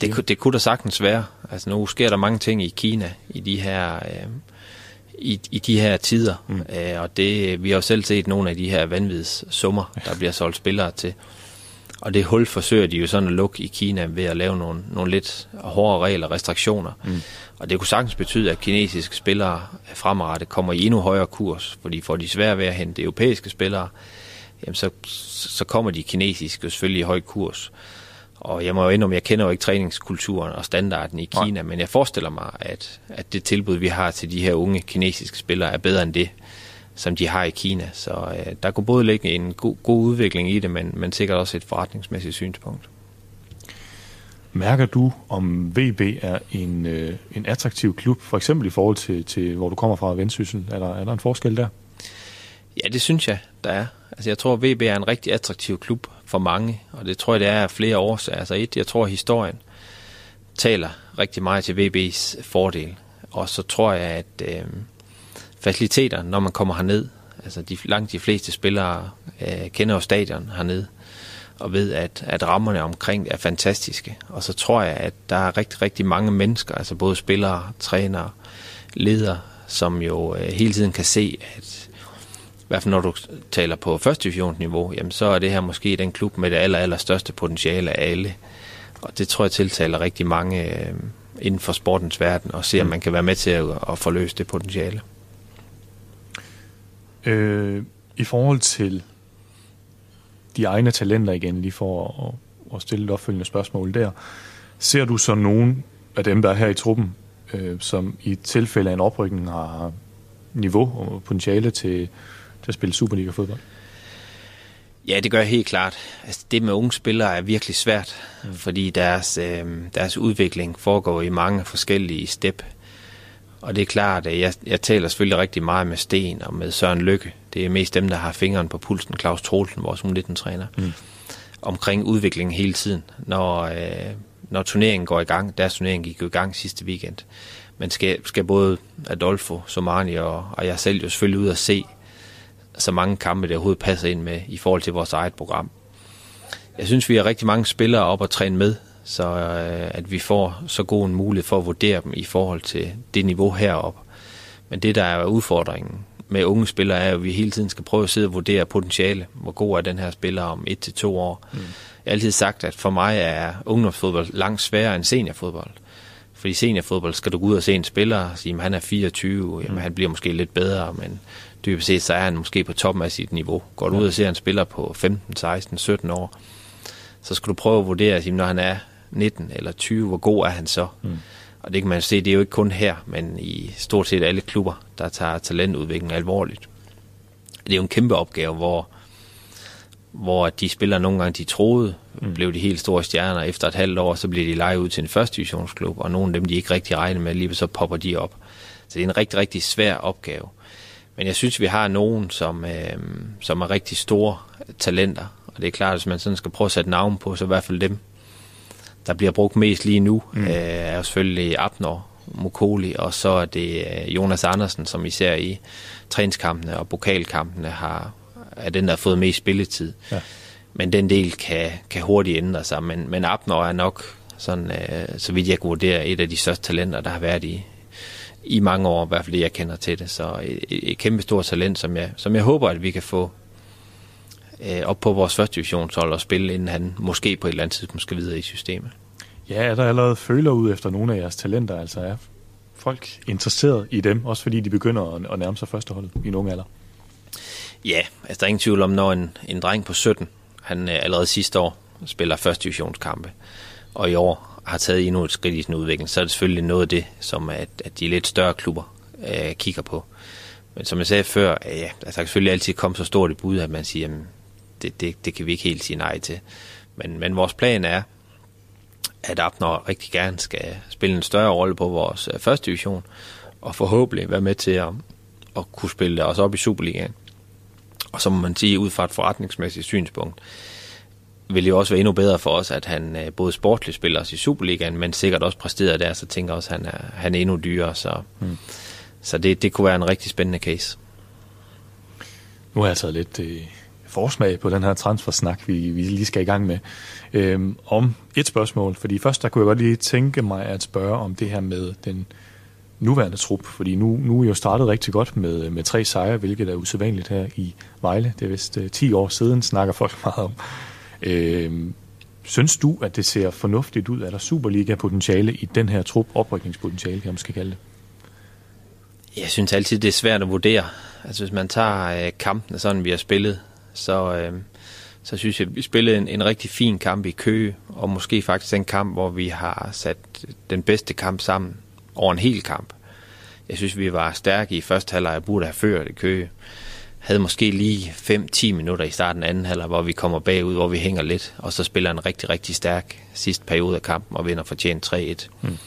Det, kunne, det kunne der sagtens være. Altså nu sker der mange ting i Kina i de her... Øh, i, i de her tider, mm. øh, og det, vi har jo selv set nogle af de her vanvids summer, der bliver solgt spillere til. Og det hul forsøger de jo sådan at lukke i Kina ved at lave nogle, nogle lidt hårdere regler og restriktioner. Mm. Og det kunne sagtens betyde, at kinesiske spillere fremadrettet kommer i endnu højere kurs, fordi får de svært ved at hente europæiske spillere, jamen så, så kommer de kinesiske selvfølgelig i høj kurs. Og jeg må jo indrømme, jeg kender jo ikke træningskulturen og standarden i Kina, Nej. men jeg forestiller mig, at, at det tilbud, vi har til de her unge kinesiske spillere, er bedre end det, som de har i Kina. Så øh, der kunne både ligge en god, god udvikling i det, men, men sikkert også et forretningsmæssigt synspunkt.
Mærker du, om VB er en, øh, en attraktiv klub, for eksempel i forhold til, til hvor du kommer fra, Vendsyssel? Er der, er der en forskel der?
Ja, det synes jeg, der er. Altså, jeg tror, at VB er en rigtig attraktiv klub for mange, og det tror jeg, det er af flere årsager. Altså et, jeg tror, at historien taler rigtig meget til VB's fordel. Og så tror jeg, at øh, faciliteter, når man kommer herned, altså de, langt de fleste spillere øh, kender jo stadion hernede, og ved, at, at rammerne omkring er fantastiske. Og så tror jeg, at der er rigtig, rigtig mange mennesker, altså både spillere, trænere, ledere, som jo øh, hele tiden kan se, at i hvert fald når du taler på første divisionsniveau, jamen så er det her måske den klub med det aller, aller største potentiale af alle. Og det tror jeg tiltaler rigtig mange øh, inden for sportens verden, og se om mm. man kan være med til at, at forløse det potentiale.
Øh, I forhold til de egne talenter igen, lige for at, at stille et opfølgende spørgsmål der. Ser du så nogen af dem, der er her i truppen, øh, som i tilfælde af en oprykning har niveau og potentiale til, til at spille Superliga-fodbold?
Ja, det gør jeg helt klart. Altså, det med unge spillere er virkelig svært, fordi deres, øh, deres udvikling foregår i mange forskellige step. Og det er klart, at jeg, jeg taler selvfølgelig rigtig meget med Sten og med Søren Lykke. Det er mest dem, der har fingeren på pulsen. Claus Troelsen, vores U19-træner. Mm. Omkring udviklingen hele tiden. Når, øh, når turneringen går i gang, deres turnering gik jo i gang sidste weekend. Men skal, skal både Adolfo, Somani og, og jeg selv jo selvfølgelig ud og se så mange kampe, der overhovedet passer ind med i forhold til vores eget program. Jeg synes, vi har rigtig mange spillere op at træne med, så øh, at vi får så god en mulighed for at vurdere dem i forhold til det niveau heroppe. Men det, der er udfordringen med unge spillere, er, at vi hele tiden skal prøve at sidde og vurdere potentiale. Hvor god er den her spiller om et til to år? Mm. Jeg har altid sagt, at for mig er ungdomsfodbold langt sværere end seniorfodbold. Fordi seniorfodbold skal du gå ud og se en spiller og sige, at han er 24, jamen, han bliver måske lidt bedre, men dybest set så er han måske på toppen af sit niveau. Går du ja. ud og ser en spiller på 15, 16, 17 år, så skal du prøve at vurdere, at når han er 19 eller 20, hvor god er han så? Mm. Og det kan man se, det er jo ikke kun her, men i stort set alle klubber, der tager talentudvikling alvorligt. Det er jo en kæmpe opgave, hvor, hvor de spiller nogle gange, de troede, mm. blev de helt store stjerner. Efter et halvt år, så bliver de lejet ud til en første divisionsklub, og nogle af dem, de ikke rigtig regner med, lige så popper de op. Så det er en rigtig, rigtig svær opgave. Men jeg synes, vi har nogen, som, øh, som er rigtig store talenter. Og det er klart, at hvis man sådan skal prøve at sætte navn på, så i hvert fald dem, der bliver brugt mest lige nu, mm. øh, er jo selvfølgelig Abner, Mokoli, og så er det øh, Jonas Andersen, som især i træningskampene og pokalkampene har, er den, der har fået mest spilletid. Ja. Men den del kan, kan hurtigt ændre sig. Men, men Abner er nok, sådan, øh, så vidt jeg kan vurdere, et af de største talenter, der har været i, i mange år, i hvert fald det, jeg kender til det. Så et, et kæmpe stort talent, som jeg, som jeg håber, at vi kan få øh, op på vores første divisionshold og spille, inden han måske på et eller andet tidspunkt skal videre i systemet.
Ja, er der allerede føler ud efter nogle af jeres talenter? Altså er folk interesseret i dem, også fordi de begynder at, at nærme sig førsteholdet i nogle alder?
Ja, altså der er ingen tvivl om, når en, en dreng på 17, han øh, allerede sidste år spiller første divisionskampe, og i år har taget endnu et skridt i sin udvikling, så er det selvfølgelig noget af det, som at, at de lidt større klubber øh, kigger på. Men som jeg sagde før, øh, ja, altså, der kan selvfølgelig altid komme så stort et bud, at man siger, jamen, det, det, det kan vi ikke helt sige nej til. Men, men vores plan er, at Abner rigtig gerne skal spille en større rolle på vores øh, første division, og forhåbentlig være med til at, at kunne spille os op i Superligaen. Og så må man sige, ud fra et forretningsmæssigt synspunkt, det jo også være endnu bedre for os, at han øh, både sportligt spiller os i Superligaen, men sikkert også præsterer der, så tænker jeg også, at han er, han er endnu dyrere. Så, mm. så det, det kunne være en rigtig spændende case.
Nu har jeg taget lidt øh, forsmag på den her transfersnak, vi, vi lige skal i gang med, øhm, om et spørgsmål. Fordi først der kunne jeg godt lige tænke mig at spørge om det her med den nuværende trup, fordi nu, nu er jo startet rigtig godt med, med tre sejre, hvilket er usædvanligt her i Vejle. Det er vist uh, 10 år siden, snakker folk meget om. Øhm, synes du, at det ser fornuftigt ud? Er der Superliga-potentiale i den her trup, oprykningspotentiale, kan man skal kalde det?
Jeg synes altid, det er svært at vurdere. Altså hvis man tager øh, kampene, sådan vi har spillet, så, øh, så synes jeg, at vi spillede en, en rigtig fin kamp i Køge, og måske faktisk en kamp, hvor vi har sat den bedste kamp sammen over en hel kamp. Jeg synes, vi var stærke i første halvleg og burde have ført i Køge. Havde måske lige 5-10 minutter i starten af anden halvleg, hvor vi kommer bagud, hvor vi hænger lidt, og så spiller en rigtig, rigtig stærk sidste periode af kampen og vinder fortjent 3-1. Hmm.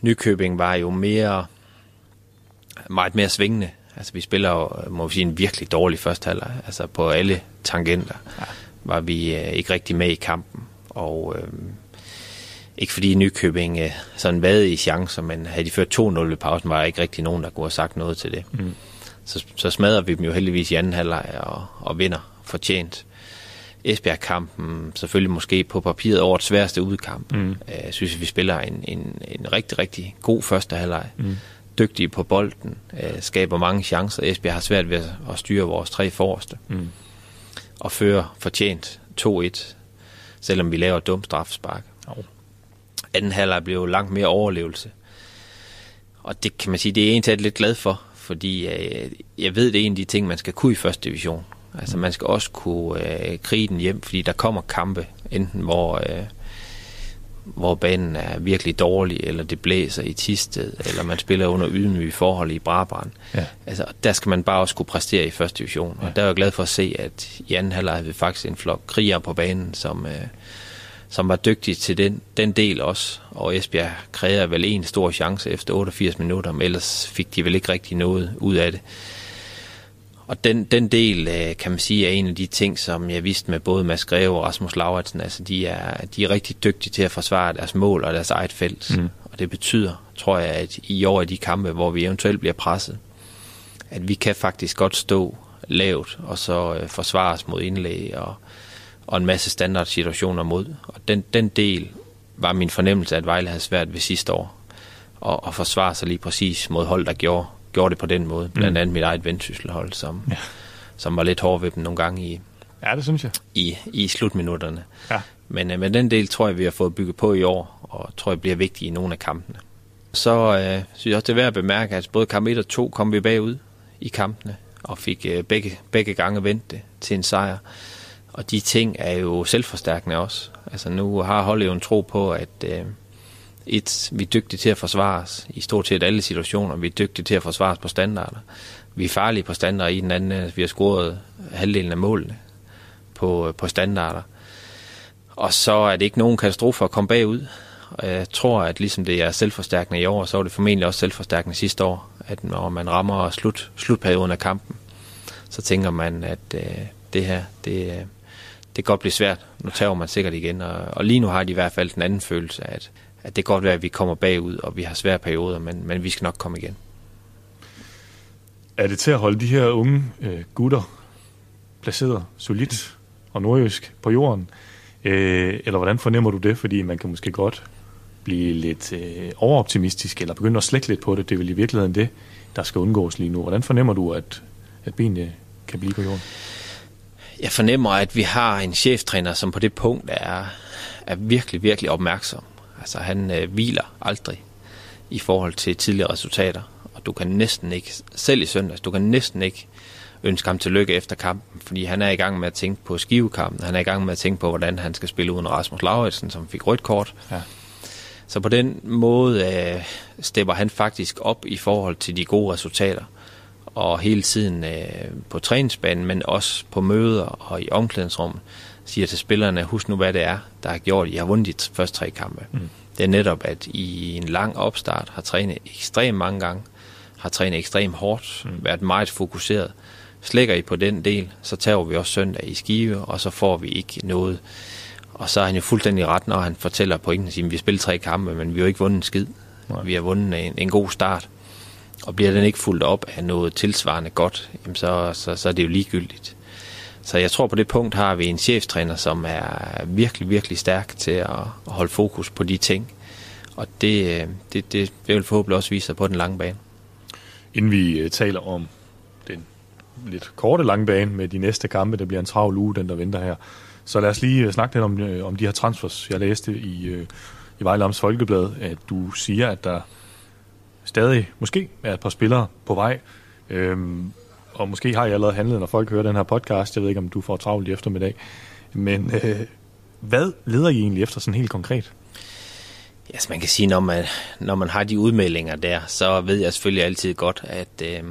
Nykøbing var jo mere meget mere svingende. Altså, vi spiller jo, må vi sige, en virkelig dårlig første halvleg. Altså, på alle tangenter ja. var vi øh, ikke rigtig med i kampen. Og øh, ikke fordi Nykøbing øh, sådan hvad i chancer, men havde de ført 2-0 ved pausen, var der ikke rigtig nogen, der kunne have sagt noget til det. Mm. Så, så smadrer vi dem jo heldigvis i anden halvleg og, og vinder fortjent. Esbjerg-kampen selvfølgelig måske på papiret over det sværeste udkamp. Mm. Jeg øh, synes, vi spiller en, en, en rigtig, rigtig god første halvleg. Mm dygtige på bolden, øh, skaber mange chancer. Esbjerg har svært ved at styre vores tre forreste. Mm. Og fører fortjent 2-1, selvom vi laver et dumt straffespark. Oh. Anden halvleg blev langt mere overlevelse. Og det kan man sige, det er egentlig lidt glad for, fordi øh, jeg ved, det er en af de ting, man skal kunne i første division. Altså man skal også kunne øh, krige den hjem, fordi der kommer kampe, enten hvor... Øh, hvor banen er virkelig dårlig, eller det blæser i Tisted, eller man spiller under ydmyge forhold i Brabrand. Ja. Altså, der skal man bare også kunne præstere i første division. Ja. Og der er jeg glad for at se, at i anden halvleg vi faktisk en flok kriger på banen, som, øh, som var dygtige til den, den del også. Og Esbjerg kræver vel en stor chance efter 88 minutter, men ellers fik de vel ikke rigtig noget ud af det. Og den, den del, øh, kan man sige, er en af de ting, som jeg vidste med både Mads Greve og Rasmus Lauritsen. Altså, de er, de er rigtig dygtige til at forsvare deres mål og deres eget felt. Mm. Og det betyder, tror jeg, at i år i de kampe, hvor vi eventuelt bliver presset, at vi kan faktisk godt stå lavt og så øh, forsvare os mod indlæg og, og en masse standardsituationer mod. Og den, den del var min fornemmelse, at Vejle havde svært ved sidste år at, at forsvare sig lige præcis mod hold, der gjorde gjorde det på den måde. Blandt mm. andet mit eget vendsysselhold, som, ja. som var lidt hård ved dem nogle gange i,
ja, det synes jeg.
i, i slutminutterne. Ja. Men, øh, men den del tror jeg, vi har fået bygget på i år, og tror jeg bliver vigtig i nogle af kampene. Så øh, synes jeg også, det er værd at bemærke, at både kamp 1 og 2 kom vi bagud i kampene, og fik øh, begge, begge gange vendt det til en sejr. Og de ting er jo selvforstærkende også. Altså nu har holdet jo en tro på, at øh, et, vi er dygtige til at forsvare os i stort set alle situationer. Vi er dygtige til at forsvare os på standarder. Vi er farlige på standarder i den anden. Vi har scoret halvdelen af målene på, øh, på standarder. Og så er det ikke nogen katastrofe at komme bagud. Og jeg tror, at ligesom det er selvforstærkende i år, så var det formentlig også selvforstærkende sidste år, at når man rammer slut, slutperioden af kampen, så tænker man, at øh, det her, det øh, kan godt blive svært. Nu tager man sikkert igen, og, og lige nu har de i hvert fald den anden følelse, at, at det kan godt være, at vi kommer bagud, og vi har svære perioder, men, men vi skal nok komme igen.
Er det til at holde de her unge øh, gutter placeret solidt og nordjysk på jorden? Øh, eller hvordan fornemmer du det? Fordi man kan måske godt blive lidt øh, overoptimistisk, eller begynde at slække lidt på det. Det er vel i virkeligheden det, der skal undgås lige nu. Hvordan fornemmer du, at, at benene kan blive på jorden?
Jeg fornemmer, at vi har en cheftræner, som på det punkt er, er virkelig, virkelig opmærksom. Altså han øh, hviler aldrig i forhold til tidligere resultater. Og du kan næsten ikke, selv i søndags, du kan næsten ikke ønske ham tillykke efter kampen, fordi han er i gang med at tænke på skivekampen. Han er i gang med at tænke på, hvordan han skal spille uden Rasmus Lauritsen, som fik rødt kort. Ja. Så på den måde øh, stepper han faktisk op i forhold til de gode resultater. Og hele tiden øh, på træningsbanen, men også på møder og i omklædningsrummet, siger til spillerne, husk nu hvad det er, der har gjort, at I har vundet de første tre kampe. Mm. Det er netop, at I en lang opstart har trænet ekstremt mange gange, har trænet ekstremt hårdt, mm. været meget fokuseret. Slækker I på den del, så tager vi også søndag i skive, og så får vi ikke noget. Og så er han jo fuldstændig ret, når han fortæller pointen, at vi har spillet tre kampe, men vi har jo ikke vundet en skid. Nej. Vi har vundet en, en god start. Og bliver den ikke fuldt op af noget tilsvarende godt, jamen så, så, så er det jo ligegyldigt. Så jeg tror på det punkt har vi en cheftræner, som er virkelig, virkelig stærk til at holde fokus på de ting. Og det, øh, det, det vil forhåbentlig også vise sig på den lange bane.
Inden vi øh, taler om den lidt korte lange bane med de næste kampe, der bliver en travl uge, den der venter her. Så lad os lige øh, snakke lidt om, om de her transfers. Jeg læste i, i Vejle Amts Folkeblad, at du siger, at der stadig måske er et par spillere på vej. Øhm, og måske har jeg allerede handlet, når folk hører den her podcast. Jeg ved ikke, om du får travlt i eftermiddag. Men øh, hvad leder I egentlig efter sådan helt konkret?
Ja, altså man kan sige, når man, når man har de udmeldinger der, så ved jeg selvfølgelig altid godt, at øh,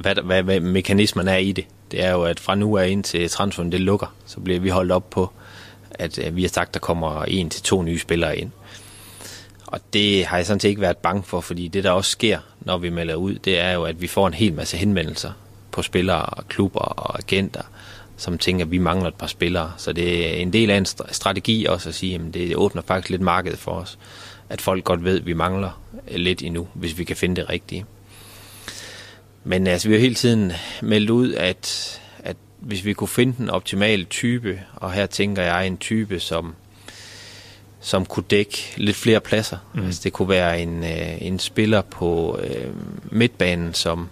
hvad, hvad, hvad mekanismen er i det. Det er jo, at fra nu af ind til transferen det lukker, så bliver vi holdt op på, at øh, vi har sagt, der kommer en til to nye spillere ind. Og det har jeg sådan set ikke været bange for, fordi det der også sker, når vi melder ud, det er jo, at vi får en hel masse henvendelser på spillere og klubber og agenter, som tænker, at vi mangler et par spillere. Så det er en del af en strategi også at sige, at det åbner faktisk lidt markedet for os. At folk godt ved, at vi mangler lidt endnu, hvis vi kan finde det rigtige. Men altså, vi har hele tiden meldt ud, at, at hvis vi kunne finde den optimale type, og her tænker jeg en type, som som kunne dække lidt flere pladser. Mm. Altså, det kunne være en, øh, en spiller på øh, midtbanen, som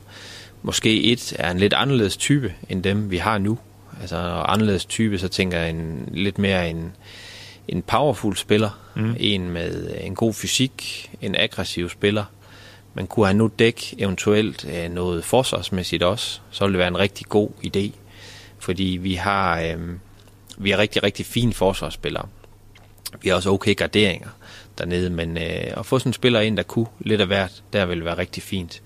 måske et er en lidt anderledes type end dem, vi har nu. Altså anderledes type, så tænker jeg en, lidt mere en, en powerful spiller. Mm. En med en god fysik, en aggressiv spiller. Men kunne han nu dække eventuelt øh, noget forsvarsmæssigt også, så ville det være en rigtig god idé. Fordi vi har, øh, vi har rigtig, rigtig fine forsvarsspillere. Vi har også okay garderinger dernede, men øh, at få sådan en spiller ind, der kunne lidt af hvert, der ville være rigtig fint.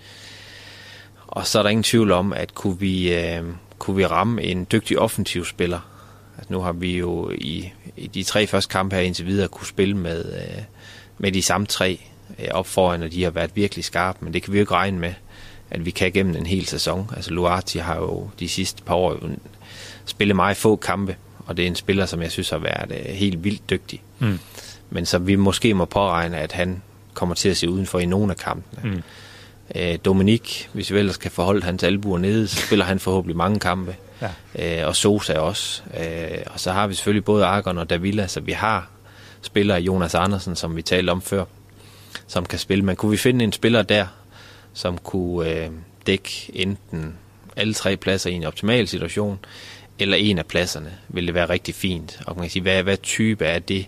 Og så er der ingen tvivl om, at kunne vi, øh, kunne vi ramme en dygtig offensiv spiller. Altså, nu har vi jo i, i de tre første kampe her indtil videre kunne spille med, øh, med de samme tre øh, op foran, og de har været virkelig skarpe, men det kan vi jo ikke regne med, at vi kan gennem en hel sæson. Altså Luati har jo de sidste par år spillet meget få kampe, og det er en spiller, som jeg synes har været øh, helt vildt dygtig. Mm. Men så vi måske må påregne, at han kommer til at se udenfor i nogle af kampene. Mm. Øh, Dominik, hvis vi ellers kan forholde hans albuer nede, så spiller han forhåbentlig mange kampe. Ja. Øh, og Sosa også. Øh, og så har vi selvfølgelig både Argon og Davila, så vi har spillere, Jonas Andersen, som vi talte om før, som kan spille. Men kunne vi finde en spiller der, som kunne øh, dække enten alle tre pladser i en optimal situation, eller en af pladserne, ville det være rigtig fint. Og man kan sige, hvad, hvad type er det?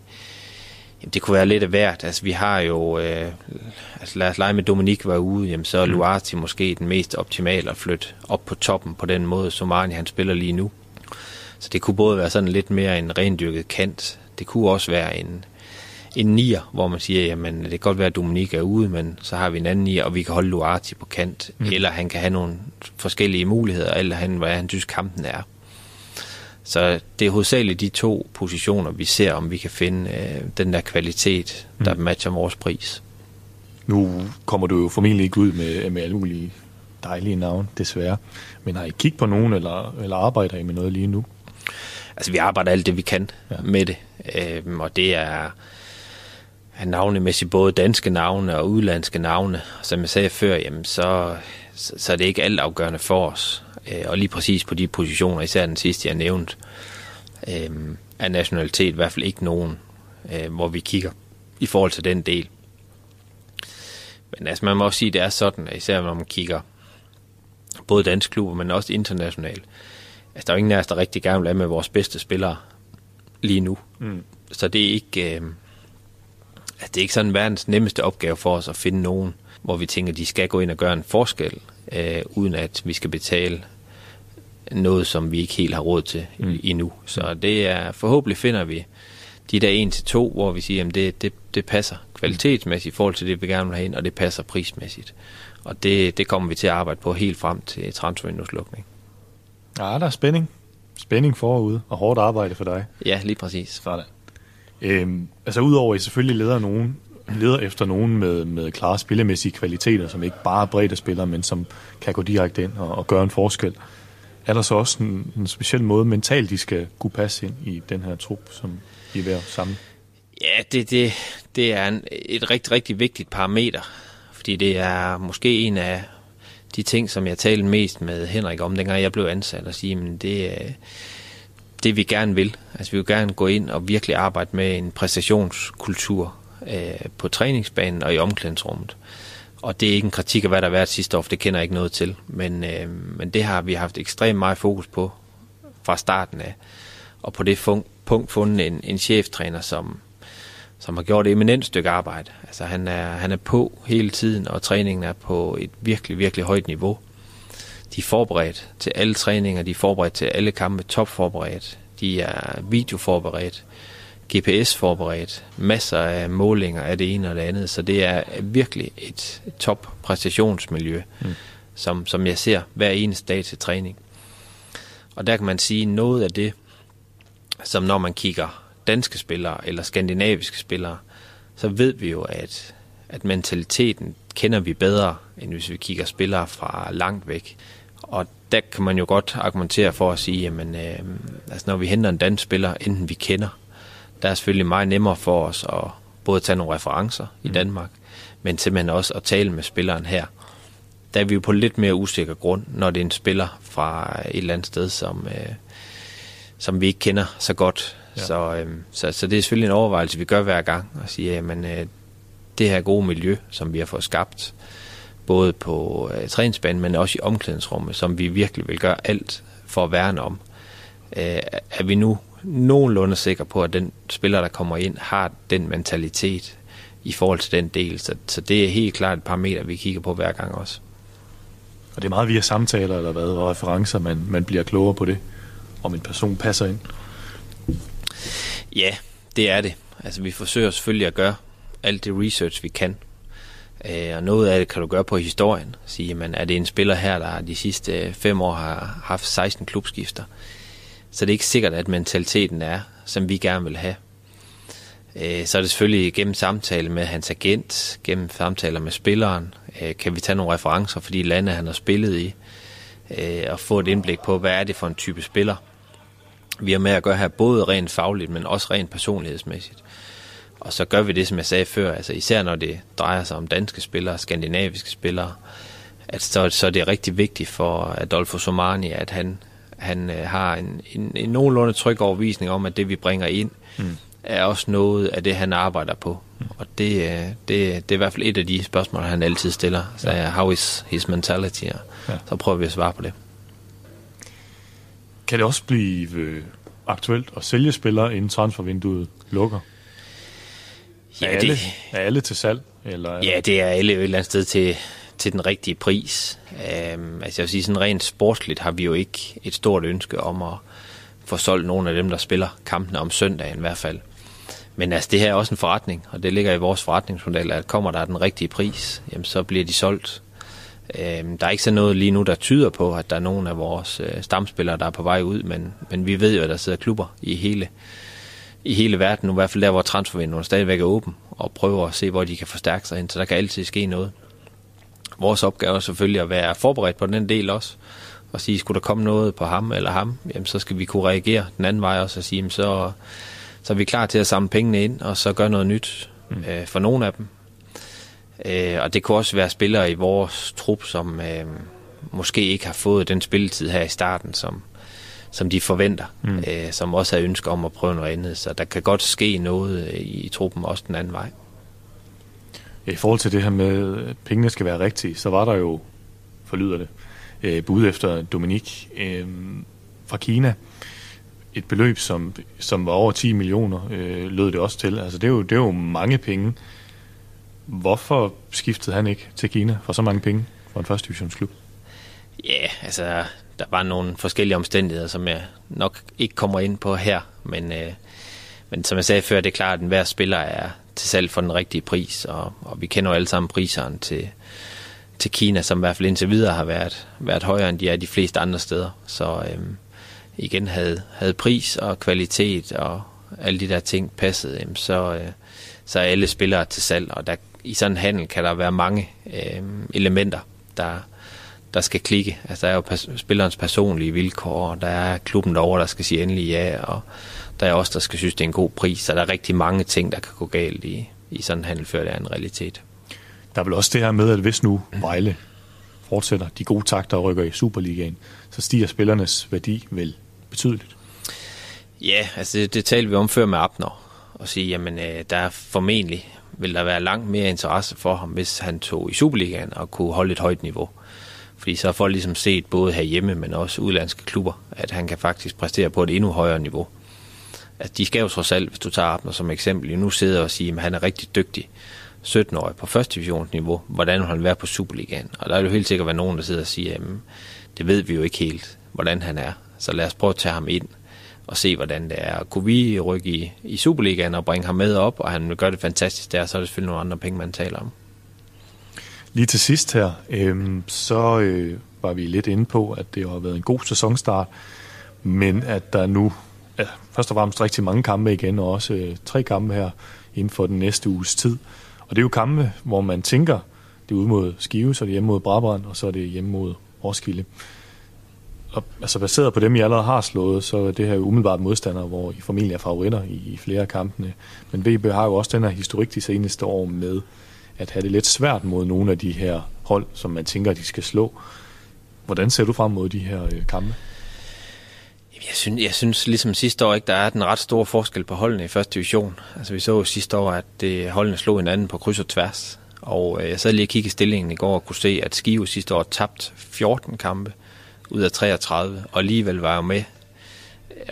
Jamen, det kunne være lidt af hvert. Altså, vi har jo, øh, altså lad os lege med Dominik var ude, jamen, så er mm. Luati måske den mest optimale at flytte op på toppen på den måde, som Arne han spiller lige nu. Så det kunne både være sådan lidt mere en rendyrket kant. Det kunne også være en, en nier, hvor man siger, jamen det kan godt være, at Dominik er ude, men så har vi en anden nier, og vi kan holde Luarti på kant, mm. eller han kan have nogle forskellige muligheder, eller han, hvad han synes kampen er. Så det er hovedsageligt de to positioner, vi ser, om vi kan finde øh, den der kvalitet, der mm. matcher vores pris.
Nu kommer du jo formentlig ikke ud med, med alle mulige dejlige navne, desværre. Men har I kigget på nogen, eller, eller arbejder I med noget lige nu?
Altså, vi arbejder alt det, vi kan ja. med det. Øhm, og det er navnemæssigt både danske navne og udlandske navne. Som jeg sagde før, jamen, så, så, så er det ikke alt afgørende for os. Øh, og lige præcis på de positioner, især den sidste, jeg nævnte, øh, er nationalitet i hvert fald ikke nogen, øh, hvor vi kigger i forhold til den del. Men altså, man må også sige, at det er sådan, især når man kigger både danske klubber, men også internationalt. Altså, der er jo ingen af os, der rigtig gerne vil have med vores bedste spillere lige nu. Mm. Så det er ikke... Øh, altså, det er ikke sådan verdens nemmeste opgave for os at finde nogen, hvor vi tænker, de skal gå ind og gøre en forskel, øh, uden at vi skal betale noget, som vi ikke helt har råd til mm. endnu. Så det er, forhåbentlig finder vi de der en til to, hvor vi siger, at det, det, det passer kvalitetsmæssigt i forhold til det, vi gerne vil have ind, og det passer prismæssigt. Og det, det kommer vi til at arbejde på helt frem til transfervindueslukning.
Ja, der er spænding. Spænding forude, og hårdt arbejde for dig.
Ja, lige præcis.
Sådan. Øhm, altså udover at I selvfølgelig leder nogen, leder efter nogen med, med klare spillemæssige kvaliteter, som ikke bare er bredde spillere, men som kan gå direkte ind og, og gøre en forskel. Er der så også en, en speciel måde mentalt, de skal kunne passe ind i den her trup, som I er ved at samle?
Ja, det, det, det er en, et rigtig, rigtig vigtigt parameter, fordi det er måske en af de ting, som jeg talte mest med Henrik om, dengang jeg blev ansat, og sige, men det er det, vi gerne vil. Altså, vi vil gerne gå ind og virkelig arbejde med en præstationskultur øh, på træningsbanen og i omklædningsrummet. Og det er ikke en kritik af, hvad der har været sidste år, for det kender jeg ikke noget til. Men, øh, men det har vi haft ekstremt meget fokus på fra starten af. Og på det punkt fundet en, en cheftræner, som, som har gjort et eminent stykke arbejde. Altså han er, han er på hele tiden, og træningen er på et virkelig, virkelig højt niveau. De er forberedt til alle træninger, de er forberedt til alle kampe, topforberedt. De er videoforberedt, GPS-forberedt, masser af målinger af det ene og det andet, så det er virkelig et top præstationsmiljø, mm. som, som jeg ser hver eneste dag til træning. Og der kan man sige noget af det, som når man kigger danske spillere eller skandinaviske spillere, så ved vi jo, at, at mentaliteten kender vi bedre, end hvis vi kigger spillere fra langt væk. Og der kan man jo godt argumentere for at sige, jamen, øh, altså når vi henter en dansk spiller, enten vi kender, der er selvfølgelig meget nemmere for os at både tage nogle referencer mm. i Danmark, men simpelthen også at tale med spilleren her. Der er vi jo på lidt mere usikker grund, når det er en spiller fra et eller andet sted, som, øh, som vi ikke kender så godt. Ja. Så, øh, så, så det er selvfølgelig en overvejelse, vi gør hver gang, og sige, jamen øh, det her gode miljø, som vi har fået skabt, både på øh, træningsbanen, men også i omklædningsrummet, som vi virkelig vil gøre alt for at værne om. Øh, er vi nu nogenlunde sikre på, at den spiller, der kommer ind, har den mentalitet i forhold til den del. Så, så det er helt klart et parameter, vi kigger på hver gang også.
Og det er meget via samtaler eller hvad, og referencer, man, man bliver klogere på det, om en person passer ind.
Ja, det er det. Altså vi forsøger selvfølgelig at gøre alt det research, vi kan. Øh, og noget af det kan du gøre på historien. Sige, man, er det en spiller her, der de sidste fem år har haft 16 klubskifter? Så det er ikke sikkert, at mentaliteten er, som vi gerne vil have. Øh, så er det selvfølgelig gennem samtale med hans agent, gennem samtaler med spilleren, øh, kan vi tage nogle referencer for de lande, han har spillet i, øh, og få et indblik på, hvad er det for en type spiller. Vi har med at gøre her både rent fagligt, men også rent personlighedsmæssigt. Og så gør vi det, som jeg sagde før, altså især når det drejer sig om danske spillere, skandinaviske spillere, at så, så det er det rigtig vigtigt for Adolfo Somani, at han han øh, har en, en, en nogenlunde tryg overvisning om, at det vi bringer ind, mm. er også noget af det, han arbejder på. Mm. Og det, øh, det, det er i hvert fald et af de spørgsmål, han altid stiller. Så ja. how is his mentality? Og ja. Så prøver vi at svare på det.
Kan det også blive øh, aktuelt at sælge spillere, inden transfervinduet lukker? Ja, er, alle, det, er alle til salg? Eller,
ja, det er alle et eller andet sted til, til den rigtige pris. Øhm, altså jeg vil sige, sådan rent sportsligt har vi jo ikke et stort ønske om at få solgt nogle af dem, der spiller kampene om søndagen i hvert fald. Men altså, det her er også en forretning, og det ligger i vores forretningsmodel, at kommer der den rigtige pris, jamen, så bliver de solgt. Øhm, der er ikke så noget lige nu, der tyder på, at der er nogen af vores øh, stamspillere, der er på vej ud, men, men vi ved jo, at der sidder klubber i hele, i hele verden, nu i hvert fald der, hvor transfervinduet stadigvæk er åben, og prøver at se, hvor de kan forstærke sig ind, så der kan altid ske noget. Vores opgave er selvfølgelig at være forberedt på den del også, og sige, skulle der komme noget på ham eller ham, jamen, så skal vi kunne reagere den anden vej også og sige, jamen, så, så er vi klar til at samle pengene ind, og så gøre noget nyt mm. øh, for nogle af dem. Øh, og det kunne også være spillere i vores trup, som øh, måske ikke har fået den spilletid her i starten, som, som de forventer, mm. øh, som også har ønsker om at prøve noget andet. Så der kan godt ske noget i, i truppen også den anden vej.
I forhold til det her med, at pengene skal være rigtige, så var der jo, forlyder det, øh, bud efter Dominik øh, fra Kina. Et beløb, som, som var over 10 millioner, øh, lød det også til. Altså det er, jo, det er jo mange penge. Hvorfor skiftede han ikke til Kina for så mange penge for en første divisionsklub?
Ja, yeah, altså der var nogle forskellige omstændigheder, som jeg nok ikke kommer ind på her, men, øh, men som jeg sagde før, det er klart, at enhver spiller er til salg for den rigtige pris, og, og vi kender jo alle sammen priserne til, til Kina, som i hvert fald indtil videre har været, været højere, end de er de fleste andre steder. Så øhm, igen havde, havde pris og kvalitet og alle de der ting passet, øhm, så, øh, så er alle spillere til salg, og der, i sådan en handel kan der være mange øhm, elementer, der, der skal klikke. Altså der er jo pers- spillerens personlige vilkår, og der er klubben derovre, der skal sige endelig ja, og der er også der skal synes, det er en god pris, så der er rigtig mange ting, der kan gå galt i, i sådan en handel, før det er en realitet.
Der er vel også det her med, at hvis nu Vejle fortsætter de gode takter og rykker i Superligaen, så stiger spillernes værdi vel betydeligt.
Ja, altså det, det talte vi om før med Abner, og sige, jamen øh, der er formentlig vil der være langt mere interesse for ham, hvis han tog i Superligaen og kunne holde et højt niveau. Fordi så har folk ligesom set både herhjemme, men også udlandske klubber, at han kan faktisk præstere på et endnu højere niveau. At de skal jo trods alt, hvis du tager Abner som eksempel, nu sidder og siger, at han er rigtig dygtig. 17-årig på første divisionsniveau, hvordan vil han være på Superligaen? Og der er jo helt sikkert være nogen, der sidder og siger, at det ved vi jo ikke helt, hvordan han er. Så lad os prøve at tage ham ind og se, hvordan det er. Kunne vi rykke i, i Superligaen og bringe ham med op, og han vil gøre det fantastisk der, så er det selvfølgelig nogle andre penge, man taler om.
Lige til sidst her, øh, så øh, var vi lidt inde på, at det har været en god sæsonstart, men at der nu først og fremmest rigtig mange kampe igen, og også øh, tre kampe her inden for den næste uges tid. Og det er jo kampe, hvor man tænker, det er ude mod Skive, så er det hjemme mod Brabrand, og så er det hjemme mod Roskilde. Og, altså baseret på dem, I allerede har slået, så er det her jo umiddelbart modstandere, hvor I formentlig er favoritter i, i flere af kampene. Men VB har jo også den her historik de seneste år med at have det lidt svært mod nogle af de her hold, som man tænker, de skal slå. Hvordan ser du frem mod de her øh, kampe?
Jeg synes, jeg synes ligesom sidste år ikke, der er den ret store forskel på holdene i første division. Altså vi så jo sidste år, at det, holdene slog hinanden på kryds og tværs. Og øh, jeg sad lige og kiggede stillingen i går og kunne se, at Skive sidste år tabt 14 kampe ud af 33, og alligevel var jo med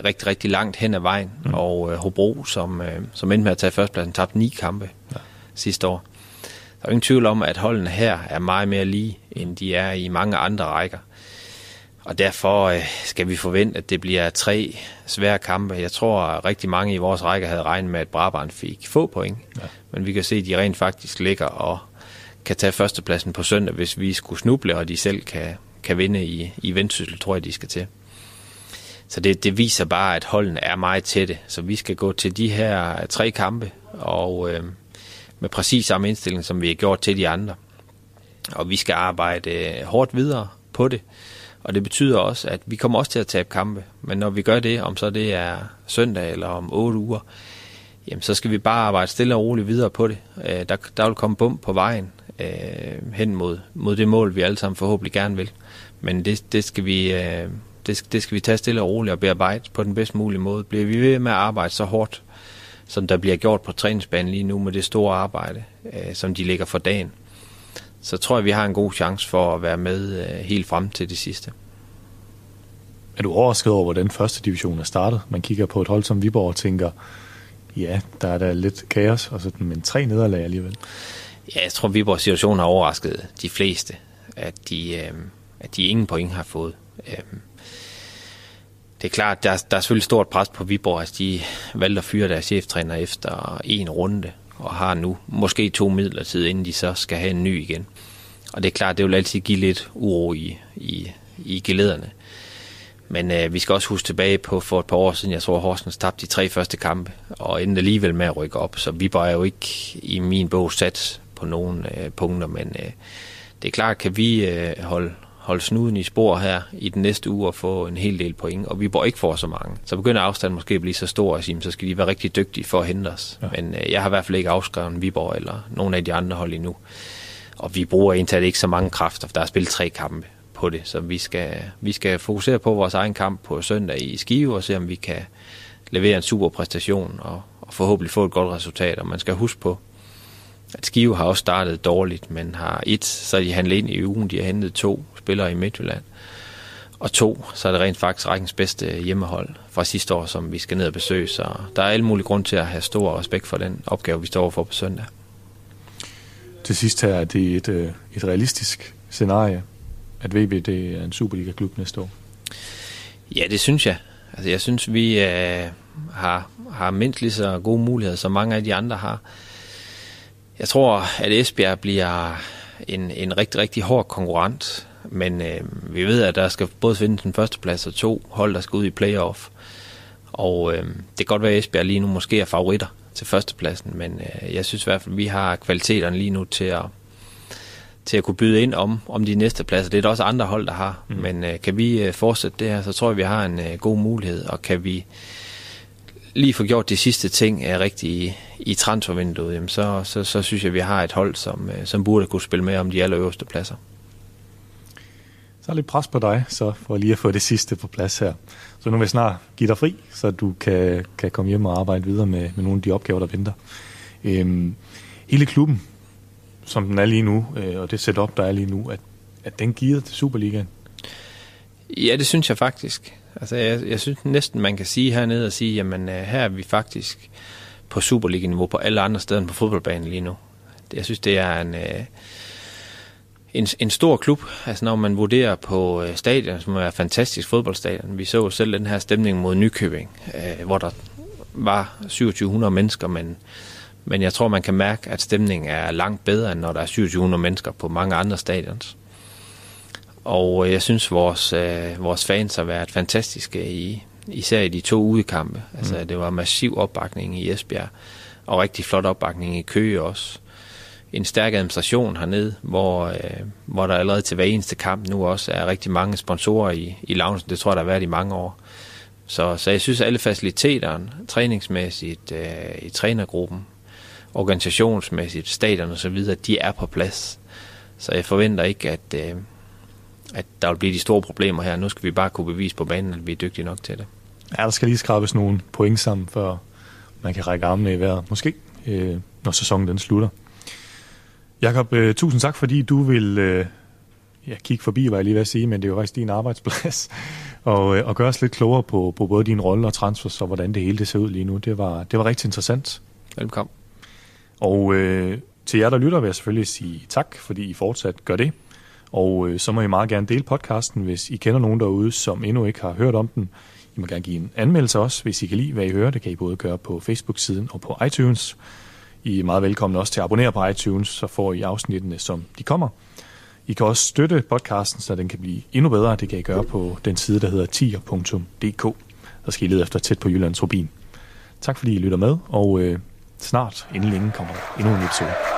rigtig, rigtig langt hen ad vejen. Mm. Og øh, Hobro, som, øh, som endte med at tage førstepladsen, tabte ni kampe ja. sidste år. Der er ingen tvivl om, at holdene her er meget mere lige, end de er i mange andre rækker. Og derfor øh, skal vi forvente, at det bliver tre svære kampe. Jeg tror, at rigtig mange i vores række havde regnet med, at Brabant fik få point. Ja. Men vi kan se, at de rent faktisk ligger og kan tage førstepladsen på søndag, hvis vi skulle snuble, og de selv kan, kan vinde i, i Vendsyssel, tror jeg, de skal til. Så det, det viser bare, at holdene er meget tætte. Så vi skal gå til de her tre kampe, og øh, med præcis samme indstilling, som vi har gjort til de andre. Og vi skal arbejde øh, hårdt videre på det. Og det betyder også, at vi kommer også til at tabe kampe. Men når vi gør det, om så det er søndag eller om otte uger, jamen så skal vi bare arbejde stille og roligt videre på det. Øh, der, der vil komme bump på vejen øh, hen mod, mod det mål, vi alle sammen forhåbentlig gerne vil. Men det, det, skal vi, øh, det, det skal vi tage stille og roligt og bearbejde på den bedst mulige måde. Bliver vi ved med at arbejde så hårdt, som der bliver gjort på træningsbanen lige nu med det store arbejde, øh, som de ligger for dagen, så tror jeg, vi har en god chance for at være med øh, helt frem til det sidste.
Er du overrasket over, hvordan første division er startet? Man kigger på et hold som Viborg og tænker, ja, der er der lidt kaos, og så, men tre nederlag alligevel.
Ja, jeg tror, Viborgs situation har overrasket de fleste, at de, øh, at de ingen point har fået. Øh, Det er klart, der er, der er selvfølgelig stort pres på Viborg, at altså, de valgte at fyre deres cheftræner efter en runde, og har nu måske to midlertid, inden de så skal have en ny igen. Og det er klart, det vil altid give lidt uro i, i, i gelederne. Men øh, vi skal også huske tilbage på for et par år siden, jeg tror Horsens tabte de tre første kampe, og endte alligevel med at rykke op. Så vi er jo ikke i min bog sat på nogle øh, punkter, men øh, det er klart, kan vi øh, holde, holde snuden i spor her i den næste uge og få en hel del point, og vi bor ikke får så mange. Så begynder afstanden måske at blive så stor, at sige, så skal de være rigtig dygtige for at hente os. Ja. Men øh, jeg har i hvert fald ikke afskrevet Viborg eller nogen af de andre hold endnu. Og vi bruger egentlig ikke så mange kræfter, for der er spillet tre kampe på det, så vi skal, vi skal fokusere på vores egen kamp på søndag i Skive og se, om vi kan levere en super præstation og, og forhåbentlig få et godt resultat. Og man skal huske på, at Skive har også startet dårligt, men har et, så de handlet ind i ugen, de har hentet to spillere i Midtjylland. Og to, så er det rent faktisk rækkens bedste hjemmehold fra sidste år, som vi skal ned og besøge. Så der er alle mulige grund til at have stor respekt for den opgave, vi står for på søndag.
Til sidst her, at det er et, øh, et realistisk scenarie, at VB det er en Superliga-klub næste år?
Ja, det synes jeg. Altså, jeg synes, vi øh, har, har mindst lige så gode muligheder, som mange af de andre har. Jeg tror, at Esbjerg bliver en, en rigtig, rigtig hård konkurrent, men øh, vi ved, at der skal både findes en førsteplads og to hold, der skal ud i playoff. Og øh, det kan godt være, at Esbjerg lige nu måske er favoritter til førstepladsen, men øh, jeg synes i hvert fald, at vi har kvaliteterne lige nu til at, til at kunne byde ind om, om de næste pladser. Det er der også andre hold, der har. Mm. Men øh, kan vi øh, fortsætte det her, så tror jeg, vi har en øh, god mulighed. Og kan vi lige få gjort de sidste ting er rigtigt i, i transfervinduet, jamen så, så, så synes jeg, vi har et hold, som, øh, som burde kunne spille med om de allerøverste pladser.
Så er lidt pres på dig, så for lige at få det sidste på plads her. Så nu vil jeg snart give dig fri, så du kan, kan komme hjem og arbejde videre med, med nogle af de opgaver, der venter. Øhm, hele klubben, som den er lige nu, øh, og det setup, der er lige nu, at, at den giver til Superligaen?
Ja, det synes jeg faktisk. Altså, jeg, jeg synes næsten, man kan sige hernede og sige, jamen øh, her er vi faktisk på Superliga-niveau på alle andre steder end på fodboldbanen lige nu. Jeg synes, det er en, øh, en, en stor klub. Altså, når man vurderer på øh, stadion, som er fantastisk fodboldstadion. Vi så selv den her stemning mod Nykøbing, øh, hvor der var 2700 mennesker, men, men jeg tror, man kan mærke, at stemningen er langt bedre, end når der er 2700 mennesker på mange andre stadions. Og øh, jeg synes, vores, øh, vores fans har været fantastiske, i, især i de to udekampe. Altså, mm. det var massiv opbakning i Esbjerg, og rigtig flot opbakning i Køge også. En stærk administration hernede, hvor, øh, hvor der allerede til hver eneste kamp nu også er rigtig mange sponsorer i, i loungen. Det tror jeg, der har været i mange år. Så, så jeg synes, at alle faciliteterne, træningsmæssigt, øh, i trænergruppen, organisationsmæssigt, stadion og så videre, de er på plads. Så jeg forventer ikke, at, øh, at der vil blive de store problemer her. Nu skal vi bare kunne bevise på banen, at vi er dygtige nok til det.
Ja, der skal lige skrabes nogle point sammen, før man kan række armene i vejret. Måske, øh, når sæsonen den slutter. Jakob, øh, tusind tak, fordi du vil øh, ja, kigge forbi, var jeg lige ved at sige, men det er jo faktisk din arbejdsplads, og, øh, og gøre os lidt klogere på, på både din rolle og transfers, og hvordan det hele det ser ud lige nu. Det var, det var rigtig interessant.
Velkommen.
Og øh, til jer, der lytter, vil jeg selvfølgelig sige tak, fordi I fortsat gør det. Og øh, så må I meget gerne dele podcasten, hvis I kender nogen derude, som endnu ikke har hørt om den. I må gerne give en anmeldelse også, hvis I kan lide, hvad I hører. Det kan I både gøre på Facebook-siden og på iTunes. I er meget velkomne også til at abonnere på iTunes, så får I afsnittene, som de kommer. I kan også støtte podcasten, så den kan blive endnu bedre. Det kan I gøre på den side, der hedder tier.dk. Der skal I lede efter tæt på Jyllands Rubin. Tak fordi I lytter med, og øh, snart, inden længe, kommer der endnu en episode.